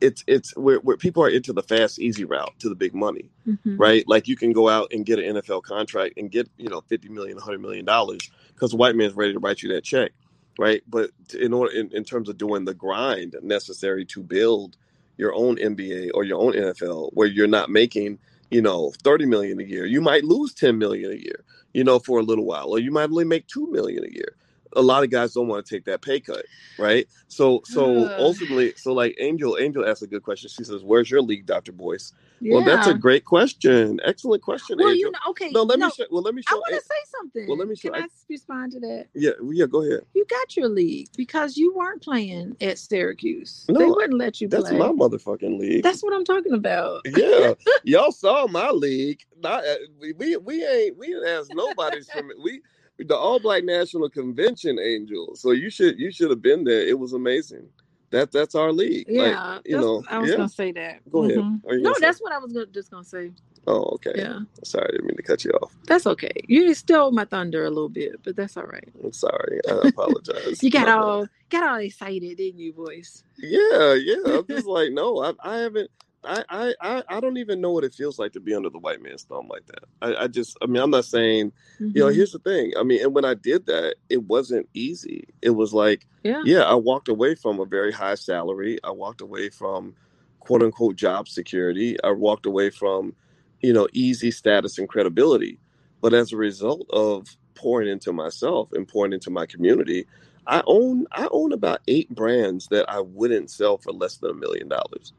it's it's where, where people are into the fast, easy route to the big money Mhm. right? Like you can go out and get an NFL contract and get, you know, 50 million, 100 million dollars because the white man's ready to write you that check, right? But in order, in, in terms of doing the grind necessary to build your own NBA or your own NFL, where you're not making, you know, 30 million a year, you might lose 10 million a year, you know, for a little while, or you might only make 2 million a year. a lot of guys don't want to take that pay cut, right? So so Ugh. ultimately, so like Angel Angel asked a good question. She says, "Where's your league, Doctor Boyce?" Yeah. Well, that's a great question. Excellent question, well, Angel. you know, okay. no, let no, me show. Well, let me I want to say something. well, let me show- Can I, I- respond to that? yeah, yeah. Go ahead. You got your league because you weren't playing at Syracuse. No, they wouldn't let you play. That's play. my motherfucking league. That's what I'm talking about. yeah, <laughs> y'all saw my league. Not uh, we, we we ain't we didn't ask nobody from we the All Black National Convention Angel. So you should you should have been there. It was amazing. That that's our league. Yeah, like, you know. I was yeah. gonna say that. Go ahead. Mhm. What No, gonna say? that's what I was gonna, just gonna say. Oh, okay. Yeah, Sorry, I didn't mean to cut you off. that's okay. You stole my thunder a little bit, but that's all right. I'm sorry. I apologize. <laughs> You got My bad. all got all excited, didn't you, boys? Yeah, yeah. I'm just like, no, I, I haven't. I, I, I, don't even know what it feels like to be under the white man's thumb like that. I, I just, I mean, I'm not saying, you know, Mhm. here's the thing. I mean, and when I did that, it wasn't easy. It was like, yeah, yeah, I walked away from a very high salary. I walked away from quote unquote job security. I walked away from, you know, easy status and credibility. But as a result of pouring into myself and pouring into my community, I own I own about eight brands that I wouldn't sell for less than a million dollars.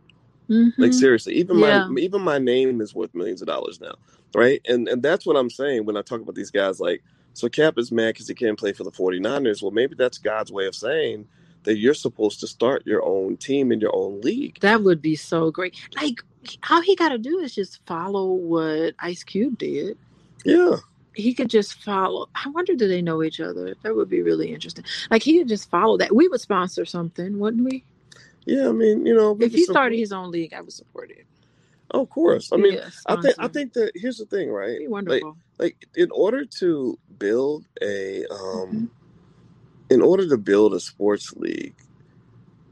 Like Mhm. seriously, even Yeah. my even my name is worth millions of dollars now, right? And and that's what I'm saying when I talk about these guys. Like, so Cap is mad because he can't play for the 49ers. Well, maybe that's God's way of saying that you're supposed to start your own team in your own league. that would be so great. Like all he got to do is just follow what Ice Cube did. Yeah, he could just follow. I wonder, do they know each other? That would be really interesting. Like he could just follow that. We would sponsor something, wouldn't we? Yeah. I mean, you know, If he support- started his own league, I would support it. Oh, of course. I mean, Yeah, I think I think that here's the thing, right? It'd be wonderful. like in order to build a um Mhm. in order to build a sports league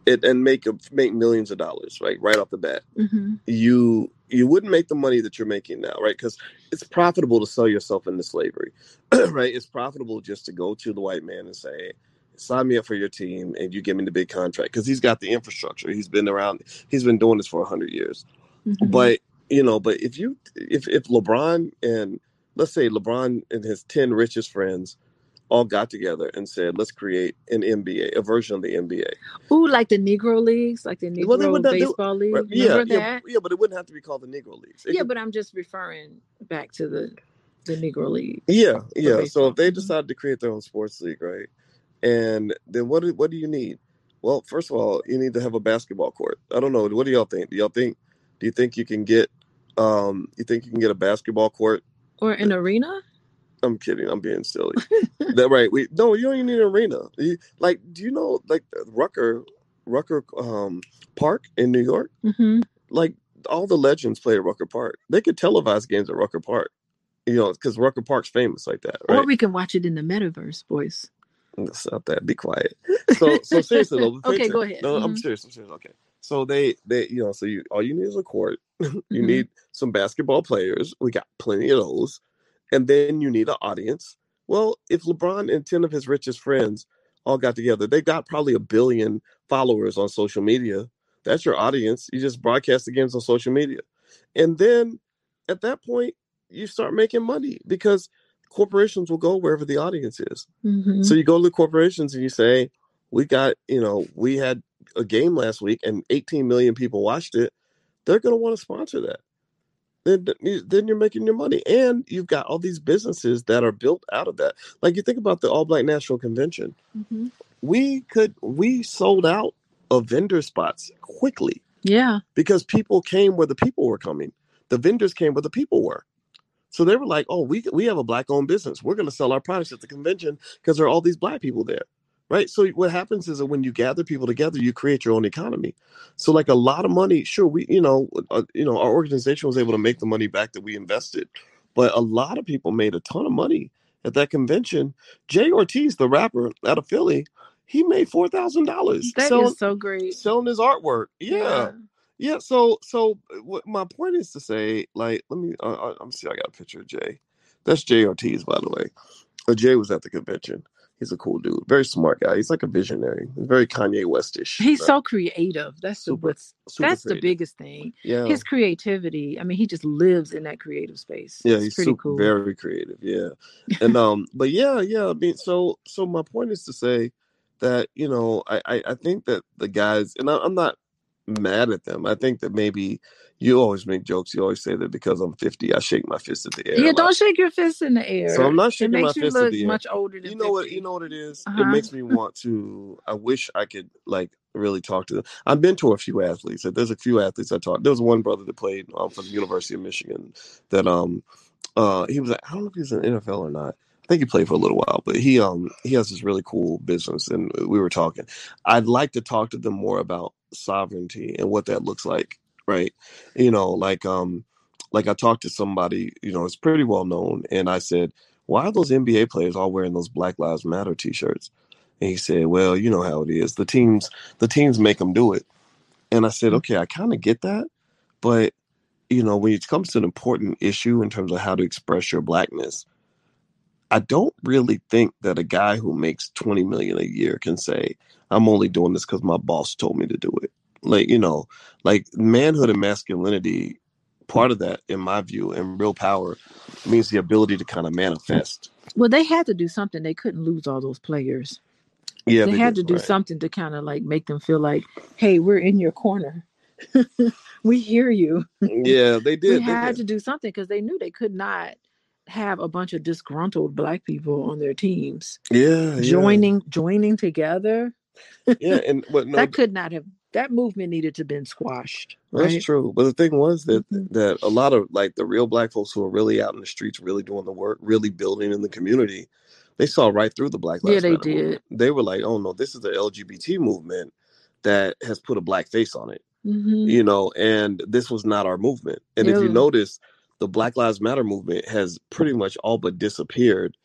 it, and make a, make millions of dollars right right off the bat hmm you you wouldn't make the money that you're making now right because it's profitable to sell yourself into slavery <clears throat> right it's profitable just to go to the white man and say sign me up for your team and you give me the big contract because he's got the infrastructure he's been around he's been doing this for 100 years Mm-hmm. but you know, but if you if if LeBron and let's say LeBron and his ten richest friends all got together and said, let's create an NBA, a version of the NBA. Ooh, like the Negro leagues, like the Negro Well, not do- baseball league. Right? Yeah, yeah, yeah, but it wouldn't have to be called the Negro Leagues. It Yeah, could- but I'm just referring back to the the Negro league. yeah, yeah. So if they Mhm. decided to create their own sports league, right? And then what do, what do you need? Well, first of all, you need to have a basketball court. I don't know. What do y'all think? Do y'all think? Do you think you can get? Um, you think you can get a basketball court Or an arena? I'm kidding. I'm being silly. <laughs> that right? We no, you don't even need an arena. You, like, do you know like Rucker, Rucker um, Park in New York? hmm Like all the legends play at Rucker Park. They could televise games at Rucker Park. You know, because Rucker Park's famous like that, Or we can watch it in the metaverse, boys. Stop that. Be quiet. <laughs> So, so seriously though. Okay, attention. go ahead. No, I'm Mhm. serious. I'm serious. Okay. So they, they, you know, so you all you need is a court. <laughs> you Mhm. need some basketball players. We got plenty of those. And then you need an audience. Well, if LeBron and 10 of his richest friends all got together, they got probably a billion followers on social media. That's your audience. You just broadcast the games on social media. And then at that point, you start making money because corporations will go wherever the audience is. Mhm. So you go to the corporations and you say, "We got, you know, we had a game last week and 18 million people watched it." They're going to want to sponsor that. Then, then you're making your money, and you've got all these businesses that are built out of that. Like you think about the All Black National Convention, Mhm. we could we sold out of vendor spots quickly Yeah. because people came where the people were coming. The vendors came where the people were. So they were like, "Oh, we we have a black owned business. We're going to sell our products at the convention because there are all these black people there." Right? So what happens is that when you gather people together, you create your own economy. So like a lot of money, sure we, you know, uh, you know, our organization was able to make the money back that we invested. But a lot of people made a ton of money at that convention. Jay Ortiz, the rapper out of Philly, he made $4,000 That is selling so great. selling his artwork. yeah. Yeah, so so uh, what my point is to say, like, let me. Uh, uh, I'm see. I got a picture of Jay. That's Jay Ortiz, by the way. Uh, Jay was at the convention. He's a cool dude, very smart guy. He's like a visionary. He's very Kanye Westish. He's but so creative. That's the Super- what's super that's the biggest thing. yeah. His creativity. I mean, he just lives in that creative space. Yeah, it's he's pretty super, cool. very creative. Yeah, and um, but yeah, yeah. I mean, so so my point is to say that you know I I, I think that the guys, and I, I'm not mad at them. I think that maybe you always make jokes. You always say that because I'm 50, I shake my fist at the air. yeah, don't shake your fist in the air. So I'm not it shaking my fist at the air. much older than You know what? You know what it is. It Uh-huh. makes me want to. I wish I could like really talk to them. I've been to a few athletes. There's a few athletes I talked. There was one brother that played um, for the University of Michigan. That um, uh, he was. Like I don't know if he's an NFL or not. I think he played for a little while, but he um he has this really cool business, and we were talking. I'd like to talk to them more about sovereignty and what that looks like, right? You know, like um, like I talked to somebody, you know, it's pretty well known, and I said, why are those NBA players all wearing those Black Lives Matter T-shirts? And he said, well, you know how it is. The teams, the teams make them do it. And I said, okay, I kind of get that, but you know, when it comes to an important issue in terms of how to express your blackness, I don't really think that a guy who makes 20 million a year can say, I'm only doing this because my boss told me to do it. Like, you know, like manhood and masculinity, part of that, in my view, and real power means the ability to kind of manifest. Well, they had to do something. They couldn't lose all those players. Yeah, they, had did, to do right. something to kind of like make them feel like, hey, we're in your corner. <laughs> we hear you. Yeah, they did. They had did. to do something because they knew they could not have a bunch of disgruntled black people on their teams Yeah, yeah. joining joining together. Yeah, and but <laughs> no, that could not have that movement needed to have been squashed. That's right? true. But the thing was that Mhm. that a lot of like the real black folks who are really out in the streets, really doing the work, really building in the community, they saw right through the Black Yeah, they Matter did. movement. They were like, "Oh no, this is the LGBT movement that has put a black face on it," Mhm. you know. And this was not our movement. And if you notice, the Black Lives Matter movement has pretty much all but disappeared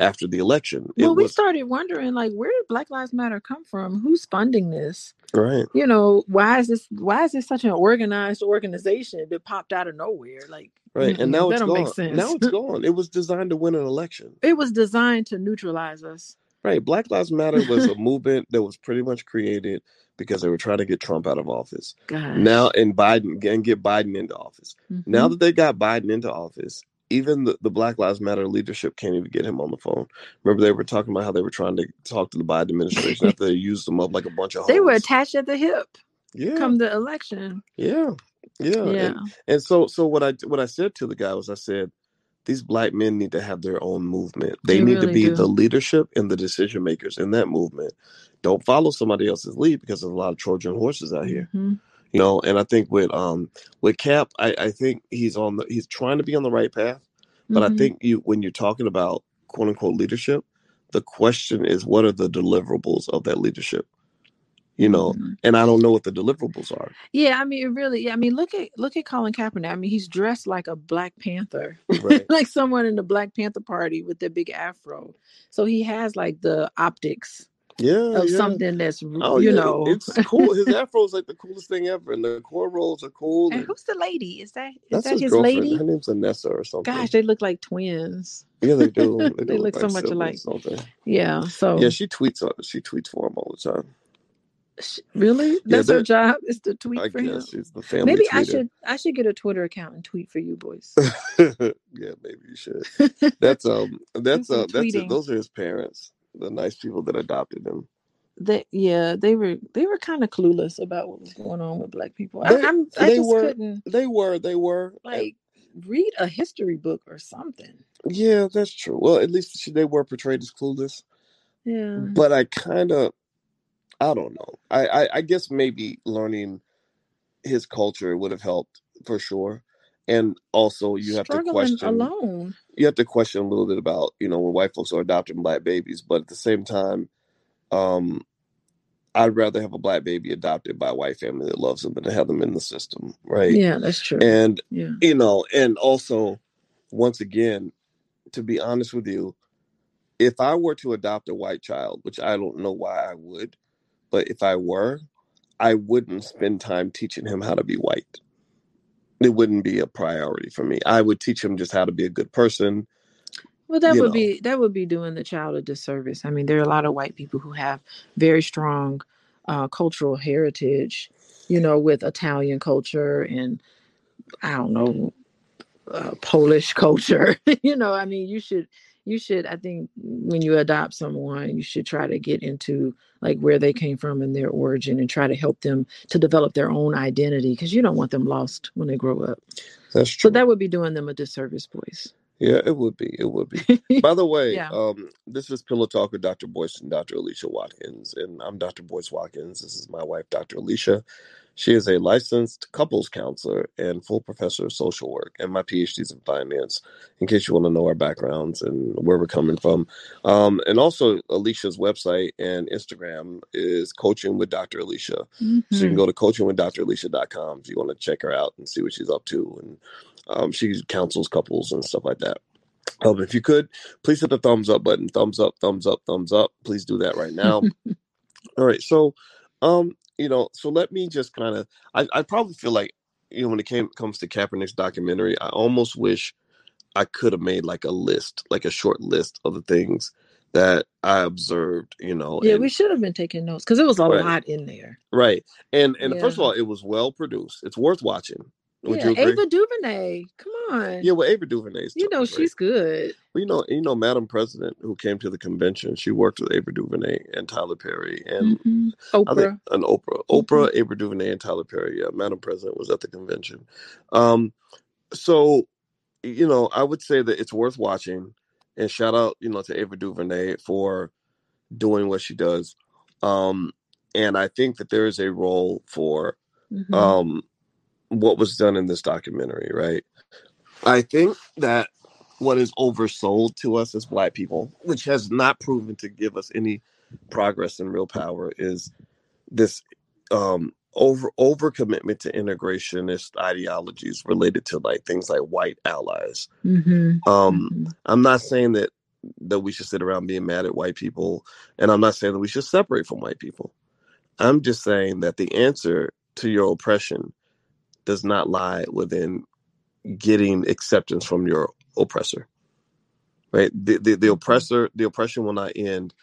after the election. Well, it we was started wondering like, where did Black Lives Matter come from? Who's funding this? right. You know, why is this? Why is this such an organized organization that popped out of nowhere? Like, Right. And now that it's gone. sense. Now it's <laughs> gone. It was designed to win an election. it was designed to neutralize us. Right. Black Lives Matter was a movement that was pretty much created because they were trying to get Trump out of office. God. Now and Biden and get Biden into office. Now Mhm. that they got Biden into office, even the, the Black Lives Matter leadership can't even get him on the phone. Remember they were talking about how they were trying to talk to the Biden administration after they used them up like a bunch of they were attached at the hip yeah, come the election. yeah, yeah, Yeah. And, and so so what I what I said to the guy was I said these black men need to have their own movement. They, They need to be do. the leadership and the decision makers in that movement. Don't follow somebody else's lead because there's a lot of Trojan horses out here. Mhm. You know, and I think with um with Cap, I, I think he's on the he's trying to be on the right path. But I Mhm. think you when you're talking about quote unquote leadership, the question is what are the deliverables of that leadership? You know, Mhm. and I don't know what the deliverables are. Yeah, I mean, really. Yeah, I mean, look at look at Colin Kaepernick. I mean, he's dressed like a Black Panther, Right. <laughs> like someone in the Black Panther Party with their big afro. So he has like the optics Yeah. of yeah. something that's, Oh, you yeah, know. it's cool. His <laughs> afro is like the coolest thing ever, and the core cornrows are cool. and and who's the lady? Is that is that's that his, his, lady? Her name's Anessa or something. Gosh, they look like twins. yeah, they do. <laughs> They, they do look so much alike. Yeah. So Yeah, she tweets. She tweets for him all the time. Really, that's her job is to tweet I for him. she's the family. Maybe I should I should get a Twitter account and tweet for you boys. <laughs> yeah, maybe you should. That's um, <laughs> that's uh, that's it. Those are his parents, the nice people that adopted him. they yeah they were they were kind of clueless about what was going on with black people. They- I, I'm I they just were- couldn't They were, they were. like read a history book or something. yeah, that's true. Well, at least they were portrayed as clueless. Yeah. But I kind of, I don't know. I, I I guess maybe learning his culture would have helped for sure. And also, you have to question. alone. you have to question a little bit about you know when white folks are adopting black babies but at the same time um i'd rather have a black baby adopted by a white family that loves them than to have them in the system right Yeah, that's true. and yeah. you know and also once again to be honest with you if i were to adopt a white child which i don't know why i would but if i were i wouldn't spend time teaching him how to be white it wouldn't be a priority for me i would teach him just how to be a good person Well, that would know. be that would be doing the child a disservice. I mean, there are a lot of white people who have very strong uh, cultural heritage, you know, with Italian culture and I don't know uh, Polish culture. <laughs> you know, I mean, you should you should I think when you adopt someone, you should try to get into like where they came from and their origin and try to help them to develop their own identity because you don't want them lost when they grow up. That's So true. that would be doing them a disservice, boys. yeah, it would be. It would be. <laughs> By the way, Yeah. um, this is Pillow Talk with Dr. Boyce and Dr. Alicia Watkins, and I'm Dr. Boyce Watkins. This is my wife, Dr. Alicia. She is a licensed couples counselor and full professor of social work, and my PhD is in finance. In case you want to know our backgrounds and where we're coming from, um, and also Alicia's website and Instagram is Coaching with Dr. Alicia. So you can go to coachingwithdralicia.com if you want to check her out and see what she's up to. And um, she counsels couples and stuff like that. Um, if you could, please hit the thumbs up button. Thumbs up, thumbs up, thumbs up. Please do that right now. <laughs> All right. So, um, you know, so let me just kind of, I, I probably feel like, you know, when it came comes to Kaepernick's documentary, I almost wish I could have made like a list, like a short list of the things that I observed, you know. Yeah, and- we should have been taking notes because it was a Right. lot in there. Right. And and first of all, it was well produced. It's worth watching. Would yeah? Ava DuVernay, come on. yeah, well, Ava DuVernay's you know great. she's good. Well, you know, you know, Madam President, who came to the convention, she worked with Ava DuVernay and Tyler Perry and Mhm. Oprah. and Oprah, Oprah, Ava DuVernay, and Tyler Perry. Yeah, Madam President was at the convention. Um, so, you know, I would say that it's worth watching, and shout out, you know, to Ava DuVernay for doing what she does. Um, and I think that there is a role for Mhm. um what was done in this documentary, right? I think that what is oversold to us as black people, which has not proven to give us any progress and real power, is this um over overcommitment to integrationist ideologies related to like things like white allies. Mhm. Um Mhm. I'm not saying that that we should sit around being mad at white people, and I'm not saying that we should separate from white people. I'm just saying that the answer to your oppression does not lie within getting acceptance from your oppressor. Right? The, the the mm-hmm. oppressor the oppression will not end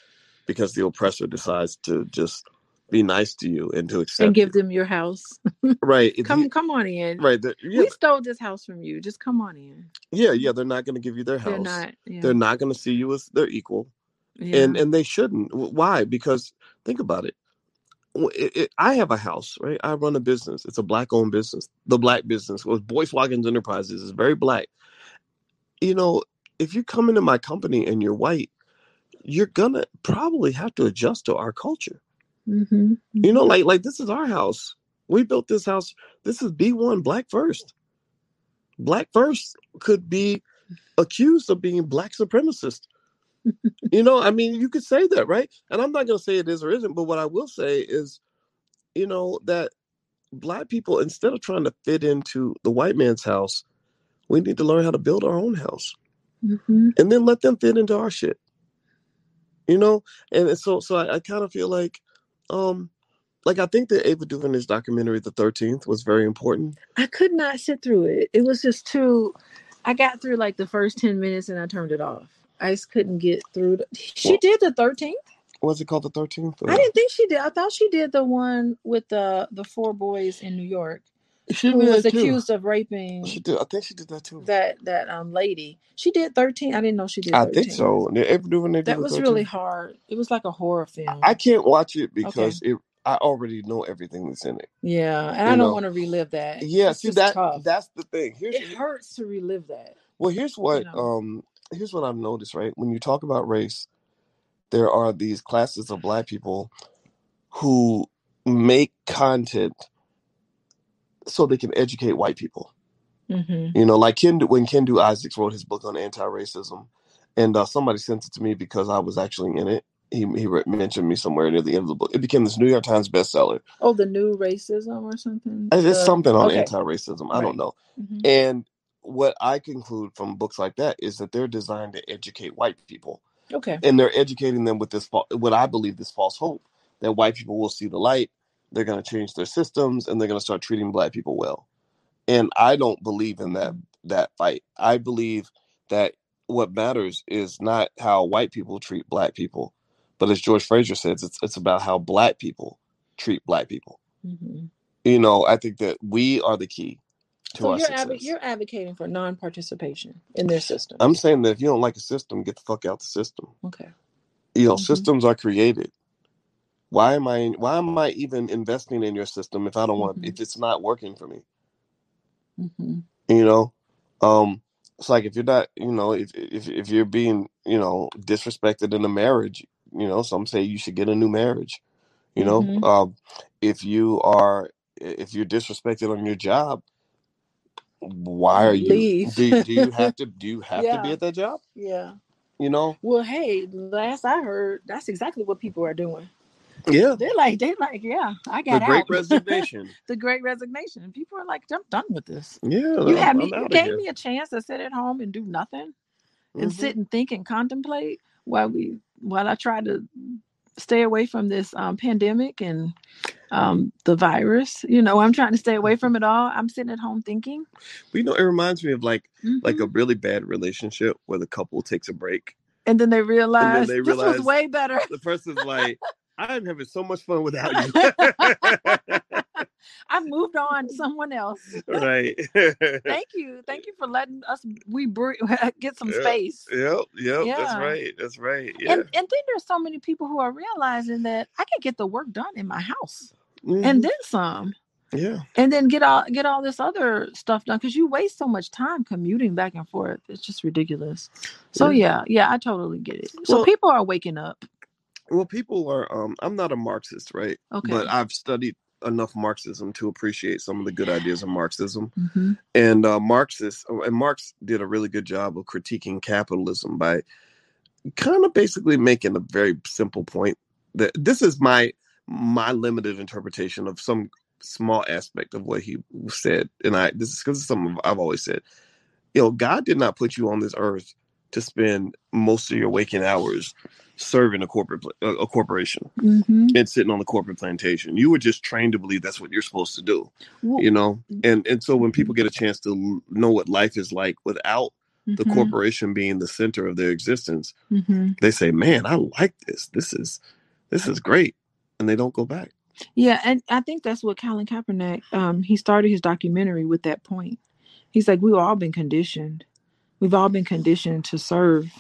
because the oppressor decides to just be nice to you and to accept and give you. them your house. <laughs> right. Come you- come on in. right. the- yeah, We stole this house from you. Just come on in. yeah, yeah. They're not going to give you their house. They're not. Yeah. They're not going to see you as their equal. yeah. and and they shouldn't why because think about it. It- it- i have a house right? I run a business. It's a black owned business. The black business was boyce watkins enterprises is very black. You know if you come into my company and you're white you're gonna probably have to adjust to our culture. Mhm. you know like like this is our house. We built this house. This is b1 black first. Black first could be accused of being black supremacist you know i mean you could say that right and i'm not going to say it is or isn't but what i will say is you know that black people instead of trying to fit into the white man's house we need to learn how to build our own house Mhm. and then let them fit into our shit you know and so so i, I kind of feel like um like i think that ava duvernay's documentary the 13th was very important I could not sit through it. It was just too. I got through like the first ten minutes and I turned it off. I just couldn't get through. The, she Well- did the thirteenth. was it called the 13th I didn't think she did. I thought she did the one with the the four boys in New York she who was that too. accused of raping she did i think she did that too that that um lady. She did thirteen. I didn't know she did. i think so ava duvernay do That was 13th? really hard. It was like a horror film. I can't watch it because it. I already know everything that's in it. yeah, and you I don't know. want to relive that. Yeah, It's see that tough. that's the thing. Here's it hurts to relive that. well, here's what know. um here's what I've noticed. Right when you talk about race, there are these classes of black people who make content so they can educate white people. Mm-hmm. You know, like Ken when Kendu Isaacs wrote his book on anti-racism, and uh, somebody sent it to me because I was actually in it. He he re- mentioned me somewhere near the end of the book. It became this New York Times bestseller. Oh, the new racism or something. It's The- something on okay. anti-racism. I Right. don't know. Mhm. And what I conclude from books like that is that they're designed to educate white people, Okay. and they're educating them with this what I believe this false hope that white people will see the light, they're going to change their systems, and they're going to start treating black people well. And I don't believe in that that fight. I believe that what matters is not how white people treat black people, but as George Fraser says, it's it's about how black people treat black people. Mhm. You know, I think that we are the key to So our you're success. advo- you're advocating for non-participation in their system. I'm saying that if you don't like a system, get the fuck out the system. okay. You know, Mhm. systems are created. Why am I why am I even investing in your system if I don't want Mhm. if it's not working for me? hmm You know? Um it's like if you're not, you know, if if if you're being, you know, disrespected in a marriage, you know, some say you should get a new marriage. You know, Mhm. um, if you are if you're disrespected on your job, why are you Leave. do, do you have to <laughs> do you have to be at that job? Yeah. You know? Well, hey, last I heard, that's exactly what people are doing. Yeah. They're like, they're like, yeah, I got The great out. <laughs> resignation. the great resignation. And people are like, I'm done with this. Yeah, You I'm, had me, I'm you gave here. me a chance to sit at home and do nothing and Mhm. sit and think and contemplate while we while I try to stay away from this um, pandemic and um, the virus. You know, I'm trying to stay away from it all. I'm sitting at home thinking. But you know, it reminds me of like like Mhm. a really bad relationship where the couple takes a break. and then they realize they this was way better. The person's like, I'm having so much fun without you. <laughs> I've moved on to someone else. <laughs> right. <laughs> Thank you. Thank you for letting us we bre- get some Yeah. space. Yep, yep, that's right. That's right. Yeah. And and then there's so many people who are realizing that I can get the work done in my house Mhm. and then some. yeah. And then get all get all this other stuff done because you waste so much time commuting back and forth. It's just ridiculous. So yeah, yeah, I totally get it. So Well- people are waking up. Well, people are um I'm not a Marxist, right? Okay. But I've studied enough Marxism to appreciate some of the good ideas of Marxism. hmm And uh Marxists and Marx did a really good job of critiquing capitalism by kind of basically making a very simple point that this is my my limited interpretation of some small aspect of what he said and i this is because it's something i've always said you know god did not put you on this earth to spend most of your waking hours serving a corporate a corporation hmm and sitting on the corporate plantation. You were just trained to believe that's what you're supposed to do you know? and and so when people get a chance to know what life is like without the Mm-hmm. corporation being the center of their existence hmm they say man i like this. This is this is great and they don't go back Yeah, and I think that's what Colin Kaepernick. Um, he started his documentary with that point. He's like, we've all been conditioned. We've all been conditioned to serve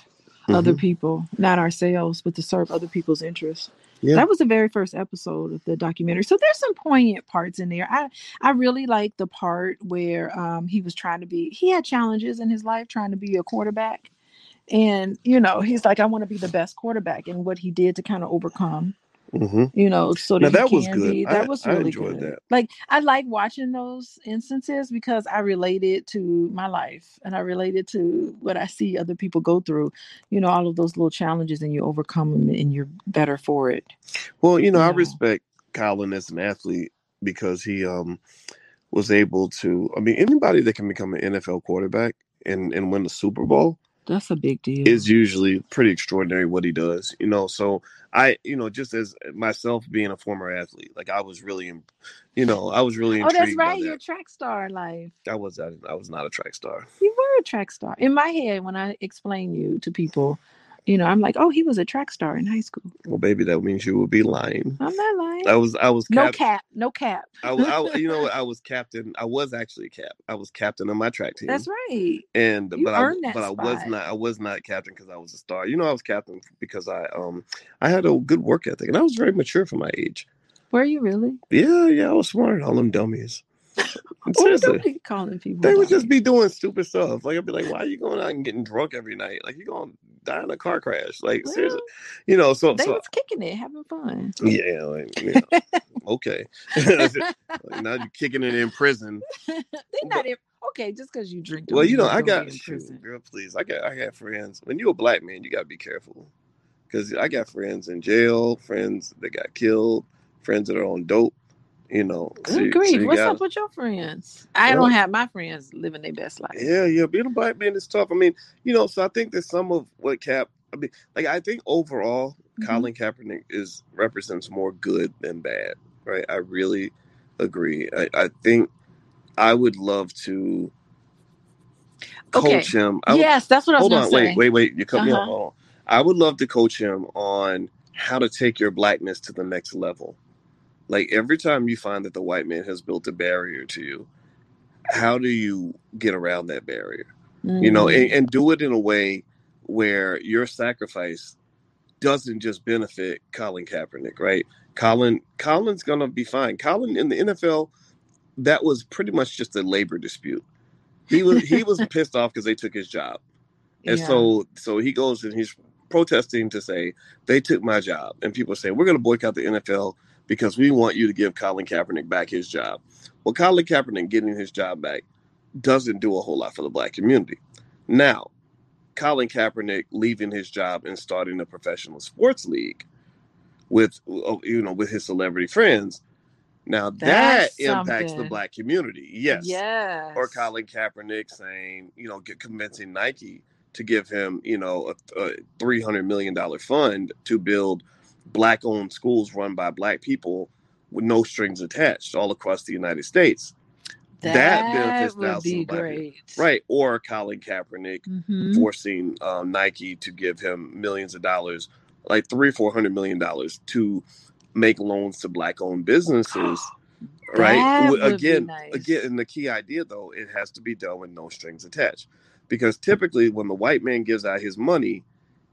other Mhm. people, not ourselves, but to serve other people's interests. Yeah. That was the very first episode of the documentary. So there's some poignant parts in there. I I really like the part where um, he was trying to be. He had challenges in his life trying to be a quarterback, and you know he's like, I want to be the best quarterback, and what he did to kind of overcome Mhm. you know, so that, that was good. be. That I- was I really enjoyed good. that. Like I like watching those instances because I related to my life and I related to what I see other people go through. You know, all of those little challenges and you overcome them and you're better for it. well you know i respect colin as an athlete because he um was able to i mean anybody that can become an nfl quarterback and and win the super bowl That's a big deal. is usually pretty extraordinary what he does you know so i you know just as myself being a former athlete like i was really you know i was really oh, that's right. that. a track star life. I was I, I was not a track star. You were a track star. In my head, when I explain you to people, you know, I'm like, oh, he was a track star in high school. Well, baby, that means you would be lying. I'm not lying. I was I was no cap- cap. No cap. I, I you know? I was captain. I was actually cap. I was captain of my track team. That's right. And You but I but I was not I was not captain because I was a star. You know I was captain because I um I had a good work ethic and I was very mature for my age. Were you really? Yeah, yeah, I was smarter than all them dummies. Seriously. don't calling people? They would just be doing stupid stuff. Like I'd be like, "Why are you going out and getting drunk every night? Like you're gonna die in a car crash? Like seriously, you know?" So, They so was kicking it, having fun. yeah, like, yeah. <laughs> okay. <laughs> Like, now you're kicking it in prison. <laughs> They're not in, okay. Just because you drink. Well, you know, I got shoot, girl. Please, I got I got friends. When you're a black man, you gotta be careful because I got friends in jail, friends that got killed, friends that are on dope. You know, so Good so What's gotta- up with your friends? I Well- don't have my friends living their best life. Yeah, yeah, being a black man is tough. I mean, you know, so I think that some of what Cap, I mean, like I think overall, Mhm. Colin Kaepernick is represents more good than bad, right? I really agree. I, I think I would love to. Okay. coach him. I would, yes, that's what I was saying. hold on, say. wait, wait, wait. You cut. Uh-huh. Hold on. I would love to coach him on how to take your blackness to the next level. Like every time you find that the white man has built a barrier to you, how do you get around that barrier? You know, Mhm. and, and do it in a way where your sacrifice doesn't just benefit Colin Kaepernick, right? Colin Colin's gonna be fine. Colin in the NFL, that was pretty much just a labor dispute. He was he was <laughs> pissed off because they took his job. And Yeah. so so he goes and he's protesting to say they took my job. And people say, We're gonna boycott the NFL because we want you to give Colin Kaepernick back his job. Well, Colin Kaepernick getting his job back doesn't do a whole lot for the black community. Now, Colin Kaepernick leaving his job and starting a professional sports league with uh, you know with his celebrity friends. Now that That's impacts the black community. Yes Yes. or Colin Kaepernick saying, you know, get convincing Nike to give him, you know, a, a three hundred million dollar fund to build black-owned schools run by black people with no strings attached all across the United States. That, that benefits would be great. Right. Or Colin Kaepernick Mhm. forcing um, Nike to give him millions of dollars, like three, four hundred million dollars to make loans to black-owned businesses. <gasps> right? That W- would be again, nice. again, and the key idea though, it has to be done with no strings attached, because typically when the white man gives out his money,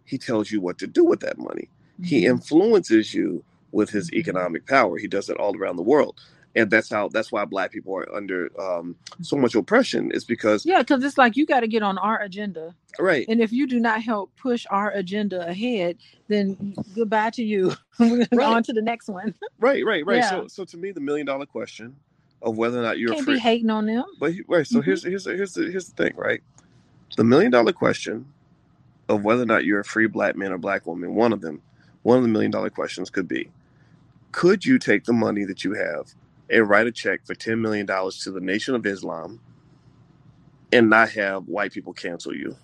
he tells you what to do with that money. He Mhm. influences you with his Mhm. economic power. He does it all around the world, and that's how that's why black people are under um, so much oppression. Is because Yeah, because it's like you got to get on our agenda. right, And if you do not help push our agenda ahead, then goodbye to you. <laughs> Right. on to the next one. <laughs> right, right, right. Yeah. So, so to me, the million dollar question of whether or not you're Can't free. be hating on them. But right, so Mhm. here's here's here's the here's the thing, right? The million dollar question of whether or not you're a free black man or black woman, one of them, one of the million dollar questions could be, could you take the money that you have and write a check for ten million dollars to the Nation of Islam and not have white people cancel you?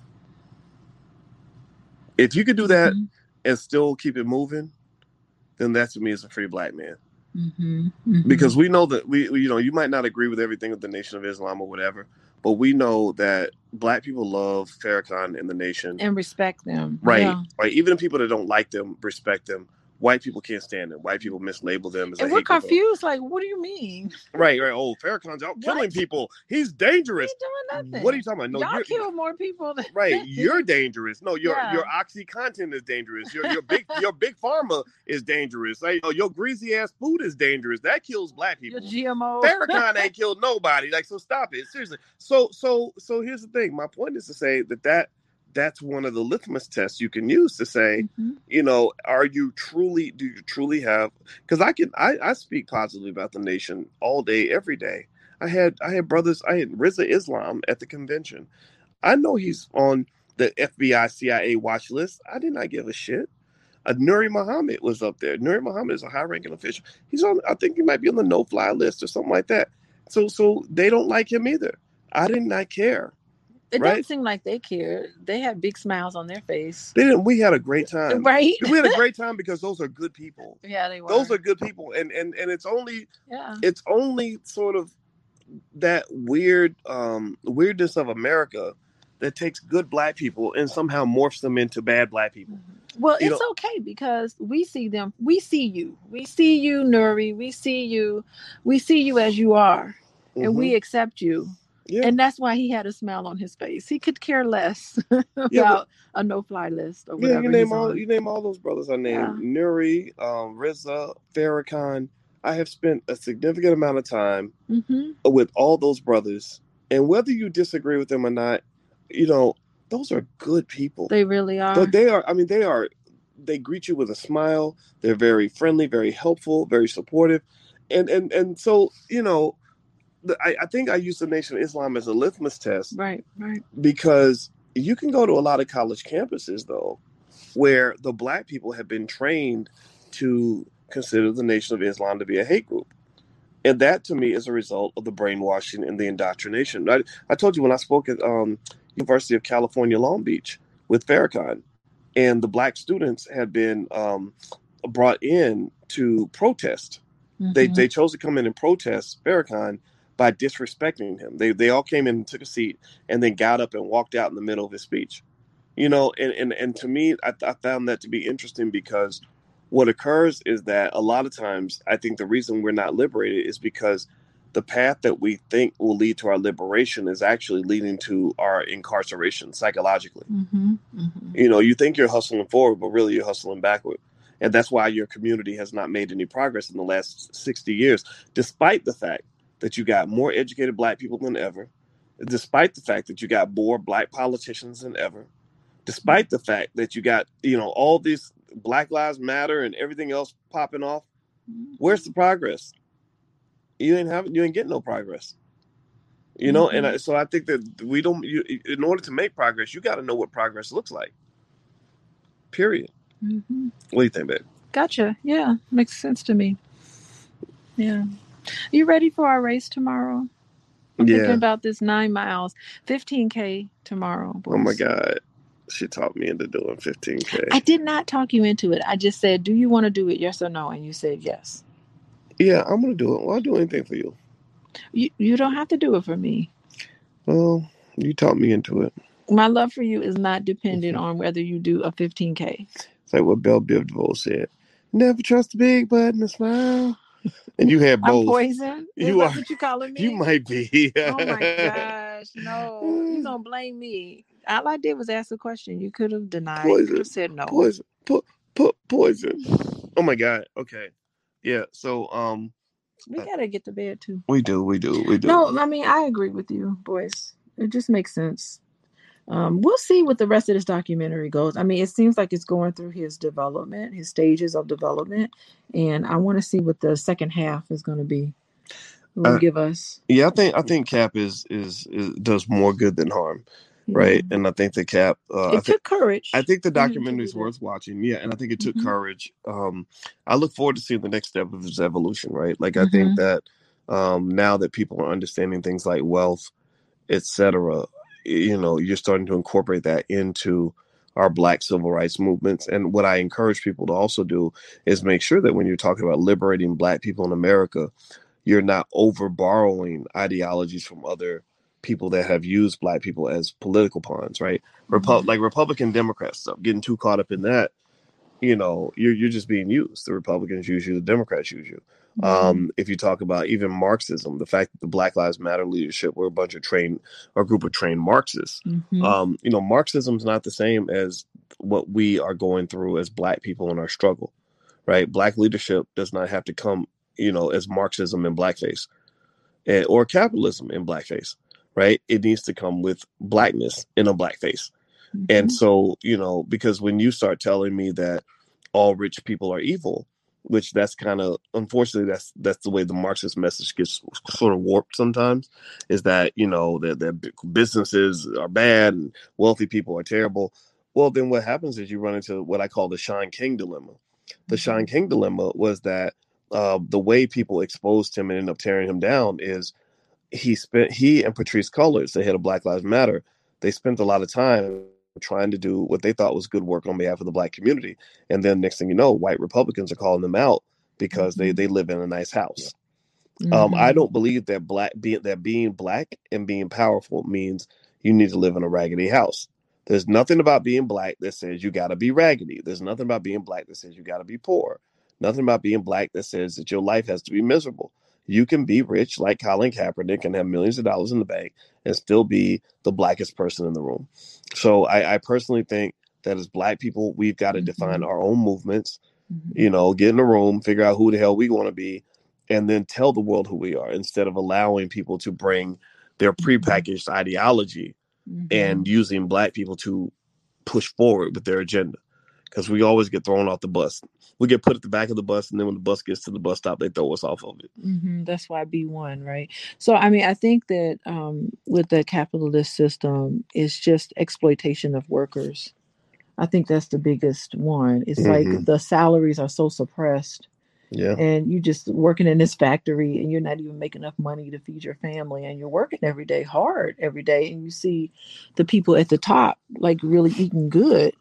If you could do that Mhm. and still keep it moving, then that to me is a free black man Mhm. Mhm. because we know that we we- you know you might not agree with everything with the nation of islam or whatever but we know that black people love Farrakhan and the nation and respect them. right Yeah. right even people that don't like them respect them white people can't stand them white people mislabel them as And we're confused. Like, what do you mean? <laughs> right right oh Farrakhan's out killing people he's dangerous ain't doing nothing. what are you talking about no Y'all you're, kill more people than right <laughs> you're dangerous no your Yeah. your oxycontin is dangerous your your big your big pharma is dangerous like, oh, your greasy ass food is dangerous that kills black your people GMO. Farrakhan <laughs> ain't killed nobody. Like, so stop it. Seriously. So, so, so here's the thing. My point is to say that that that's one of the litmus tests you can use to say, Mhm. you know, are you truly? Do you truly have? Because I can, I, I speak positively about the nation all day, every day. I had, I had brothers. I had Rizza Islam at the convention. I know he's on the FBI, CIA watch list. I did not give a shit. Uh, Nuri Muhammad was up there. Nuri Muhammad is a high-ranking official. He's on. I think he might be on the no-fly list or something like that. So, so they don't like him either. I did not care. It Right? doesn't seem like they care. They had big smiles on their face. They didn't. We had a great <laughs> time. Right? We had a <laughs> great time because those are good people. Yeah, they were. Those are good people, and and and it's only yeah. it's only sort of that weird um weirdness of America that takes good black people and somehow morphs them into bad black people. Well, you it's know- okay because we see them. We see you. We see you, Nuri. We see you. We see you as you are, and we accept you. Mm-hmm. yeah. And that's why he had a smile on his face. He could care less <laughs> about Yeah, a no-fly list or Yeah, you name all on. you name all those brothers I named. Yeah. Nuri, um, Rizza, Farrakhan. I have spent a significant amount of time Mhm. with all those brothers, and whether you disagree with them or not, you know, those are good people. They really are. But they are. I mean, they are. They greet you with a smile. They're very friendly, very helpful, very supportive, and and and so you know, I, I think I use the Nation of Islam as a litmus test right, right. because you can go to a lot of college campuses though where the black people have been trained to consider the nation of islam to be a hate group and that to me is a result of the brainwashing and the indoctrination i, I told you when i spoke at um, university of california long beach with farrakhan and the black students had been um, brought in to protest they Mhm. they chose to come in and protest Farrakhan by disrespecting him. They they all came in and took a seat and then got up and walked out in the middle of his speech. You know, and and, and to me, I, I found that to be interesting because what occurs is that a lot of times I think the reason we're not liberated is because the path that we think will lead to our liberation is actually leading to our incarceration psychologically. Mm-hmm, mm-hmm. You know, you think you're hustling forward, but really you're hustling backward. And that's why your community has not made any progress in the last 60 years, despite the fact that you got more educated black people than ever, despite the fact that you got more black politicians than ever, despite the fact that you got, you know, all these Black Lives Matter and everything else popping off. Where's the progress? You ain't having you ain't getting no progress. You know, and I, so I think that we don't. You, in order to make progress, you got to know what progress looks like. Period. Mm-hmm. What do you think, babe? Gotcha. Yeah, makes sense to me. Yeah. You ready for our race tomorrow? I'm thinking Yeah. about this nine miles, 15K tomorrow. Oh my. God, she talked me into doing 15k. I did not talk you into it. I just said, Do you want to do it? Yes or no? And you said yes. yeah, I'm gonna do it. Well, I'll do anything for you. You, you don't have to do it for me. Well, you talked me into it. My love for you is not dependent mm-hmm. on whether you do a 15K. It's like what Belle Biv DeVoe said. Never trust a big button and smile. <laughs> And you had I'm both. poison. Is You that are- what you calling me? You might be. Oh my gosh, <laughs> no. You don't blame me. All I did was ask a question. You could have denied. Poison. could have said no. Poison. Put put poison. <sighs> Oh my god. Okay. Yeah. So um We gotta get to bed too. we do, we do, we do. No, I mean I agree with you, boys. It just makes sense. Um, we'll see what the rest of this documentary goes. I mean, it seems like it's going through his development, his stages of development, and I want to see what the second half is going to be. Uh, give us Yeah, I think I think Cap is, is is does more good than harm, right? And I think the Cap uh I It think took courage. I think the for him to documentary is worth watching. Yeah, and I think it took Mhm. courage. Um, I look forward to seeing the next step of his evolution. Right, like I think that um, now that people are understanding things like wealth, etc., you know, you're starting to incorporate that into our Black civil rights movements. And what I encourage people to also do is make sure that when you're talking about liberating Black people in America, you're not over borrowing ideologies from other people that have used Black people as political pawns. Right Repu- mm-hmm. like Republican Democrat stuff, getting too caught up in that, you know, you're you're just being used. The Republicans use you, the Democrats use you. Mhm. Um, if you talk about even Marxism, the fact that the Black Lives Matter leadership were a bunch of trained, or a group of trained Marxists. Mhm. Um, you know, Marxism is not the same as what we are going through as Black people in our struggle, right? Black leadership does not have to come, you know, as Marxism in blackface, eh, or capitalism in blackface, right? It needs to come with blackness in a blackface. And Mhm. so, you know, because when you start telling me that all rich people are evil, which that's kind of unfortunately that's that's the way the Marxist message gets sort of warped sometimes, is that you know that that businesses are bad and wealthy people are terrible. Well, then what happens is you run into what I call the Shaun King dilemma. The Shaun King dilemma was that uh, the way people exposed him and ended up tearing him down is he spent he and Patrisse Cullors, the head of Black Lives Matter, they spent a lot of time trying to do what they thought was good work on behalf of the black community. And then next thing you know, white Republicans are calling them out because they they live in a nice house. Um, I Mhm. don't believe that black be, that being black and being powerful means you need to live in a raggedy house. There's nothing about being black that says you got to be raggedy. There's nothing about being black that says you got to be poor. Nothing about being black that says that your life has to be miserable. You can be rich like Colin Kaepernick and have millions of dollars in the bank and still be the blackest person in the room. So I, I personally think that as black people, we've got to define Mhm. our own movements Mhm. you know, get in a room, figure out who the hell we want to be, and then tell the world who we are instead of allowing people to bring their prepackaged ideology Mhm. and using black people to push forward with their agenda. Because we always get thrown off the bus. We get put at the back of the bus, and then when the bus gets to the bus stop, they throw us off of it. hmm That's why B one, right? So I mean, I think that um, with the capitalist system, it's just exploitation of workers. I think that's the biggest one. It's like Mhm. the salaries are so suppressed, Yeah. and you're just working in this factory, and you're not even making enough money to feed your family, and you're working every day hard every day, and you see the people at the top like really eating good.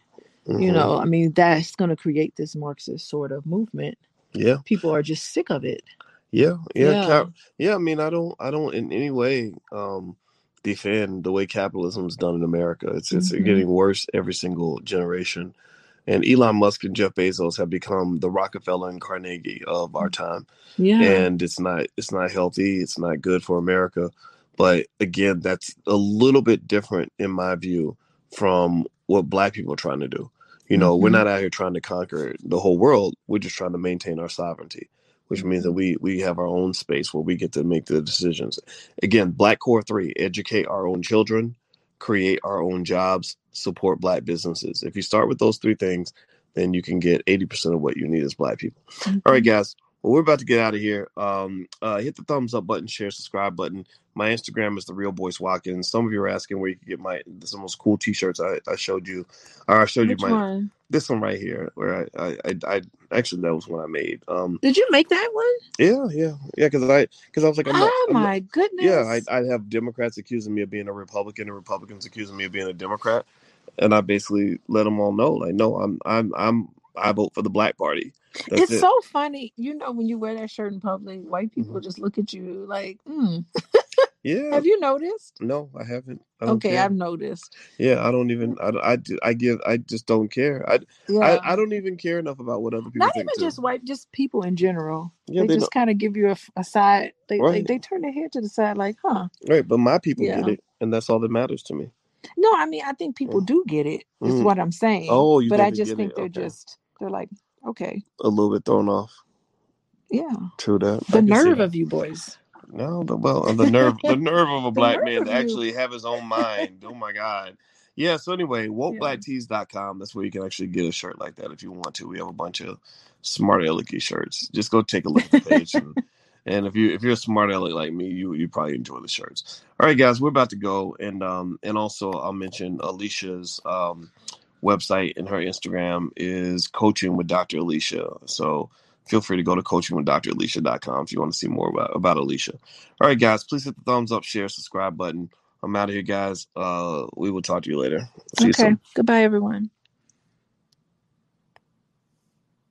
You Mhm. know, I mean, that's going to create this Marxist sort of movement. Yeah. People are just sick of it. Yeah, yeah, Yeah. cap, yeah. I mean, I don't, I don't in any way um, defend the way capitalism is done in America. It's it's Mhm. getting worse every single generation. And Elon Musk and Jeff Bezos have become the Rockefeller and Carnegie of our time. Yeah. and it's not it's not healthy it's not good for america but again that's a little bit different in my view from what black people are trying to do you know we're Mhm. not out here trying to conquer the whole world we're just trying to maintain our sovereignty which means that we we have our own space where we get to make the decisions. Again black core 3 educate our own children create our own jobs support black businesses. If you start with those three things then you can get 80% of what you need as black people. All right, guys. Well, we're about to get out of here. Um, uh, hit the thumbs up button, share, subscribe button. My Instagram is the real Boyce Watkins. Some of you are asking where you can get my some of those cool T-shirts I, I showed you, or I showed Which you my one? this one right here. Where I, I, I, I actually that was one I made. Um, Did you make that one? yeah, yeah, yeah. Because I because I was like, I'm not, oh I'm not- my goodness. yeah, I, I'd have Democrats accusing me of being a Republican and Republicans accusing me of being a Democrat, and I basically let them all know, like, no, I'm I'm I'm I vote for the Black Party. That's it's it. so funny. You know, when you wear that shirt in public, white people Mhm. just look at you like, mm. <laughs> yeah. have you noticed? No, I haven't. I Okay, care. I've noticed. Yeah, I don't even. I, I, I give. I just don't care. I, Yeah. I, I don't even care enough about what other people Not even too. just white, just people in general. yeah, they, they just kind of give you a, a side. They, Right. they they turn their head to the side, like, huh? Right, but my people get it, and that's all that matters to me. No, I mean, I think people do get it. Is Mm. what I'm saying. Oh, you but I just think they're Okay. just they're like, okay, A little bit thrown off. yeah. True that. The nerve of you boys. No, the well, the nerve, the <laughs> nerve of a black man to actually have his own mind. oh my god. Yeah. So anyway, wokeblacktees.com. That's where you can actually get a shirt like that if you want to. We have a bunch of smart alecky shirts. Just go take a look at the page. and, <laughs> and if you if you're a smart aleck like me, you you probably enjoy the shirts. All right, guys, we're about to go, and um and also I'll mention Alicia's um website and her Instagram is coaching with Dr. Alicia. So feel free to go to coachingwithdralicia.com if you want to see more about, about Alicia. All right, guys, please hit the thumbs up, share, subscribe button. I'm out of here, guys. Uh, we will talk to you later. See you soon. Okay. Goodbye, everyone.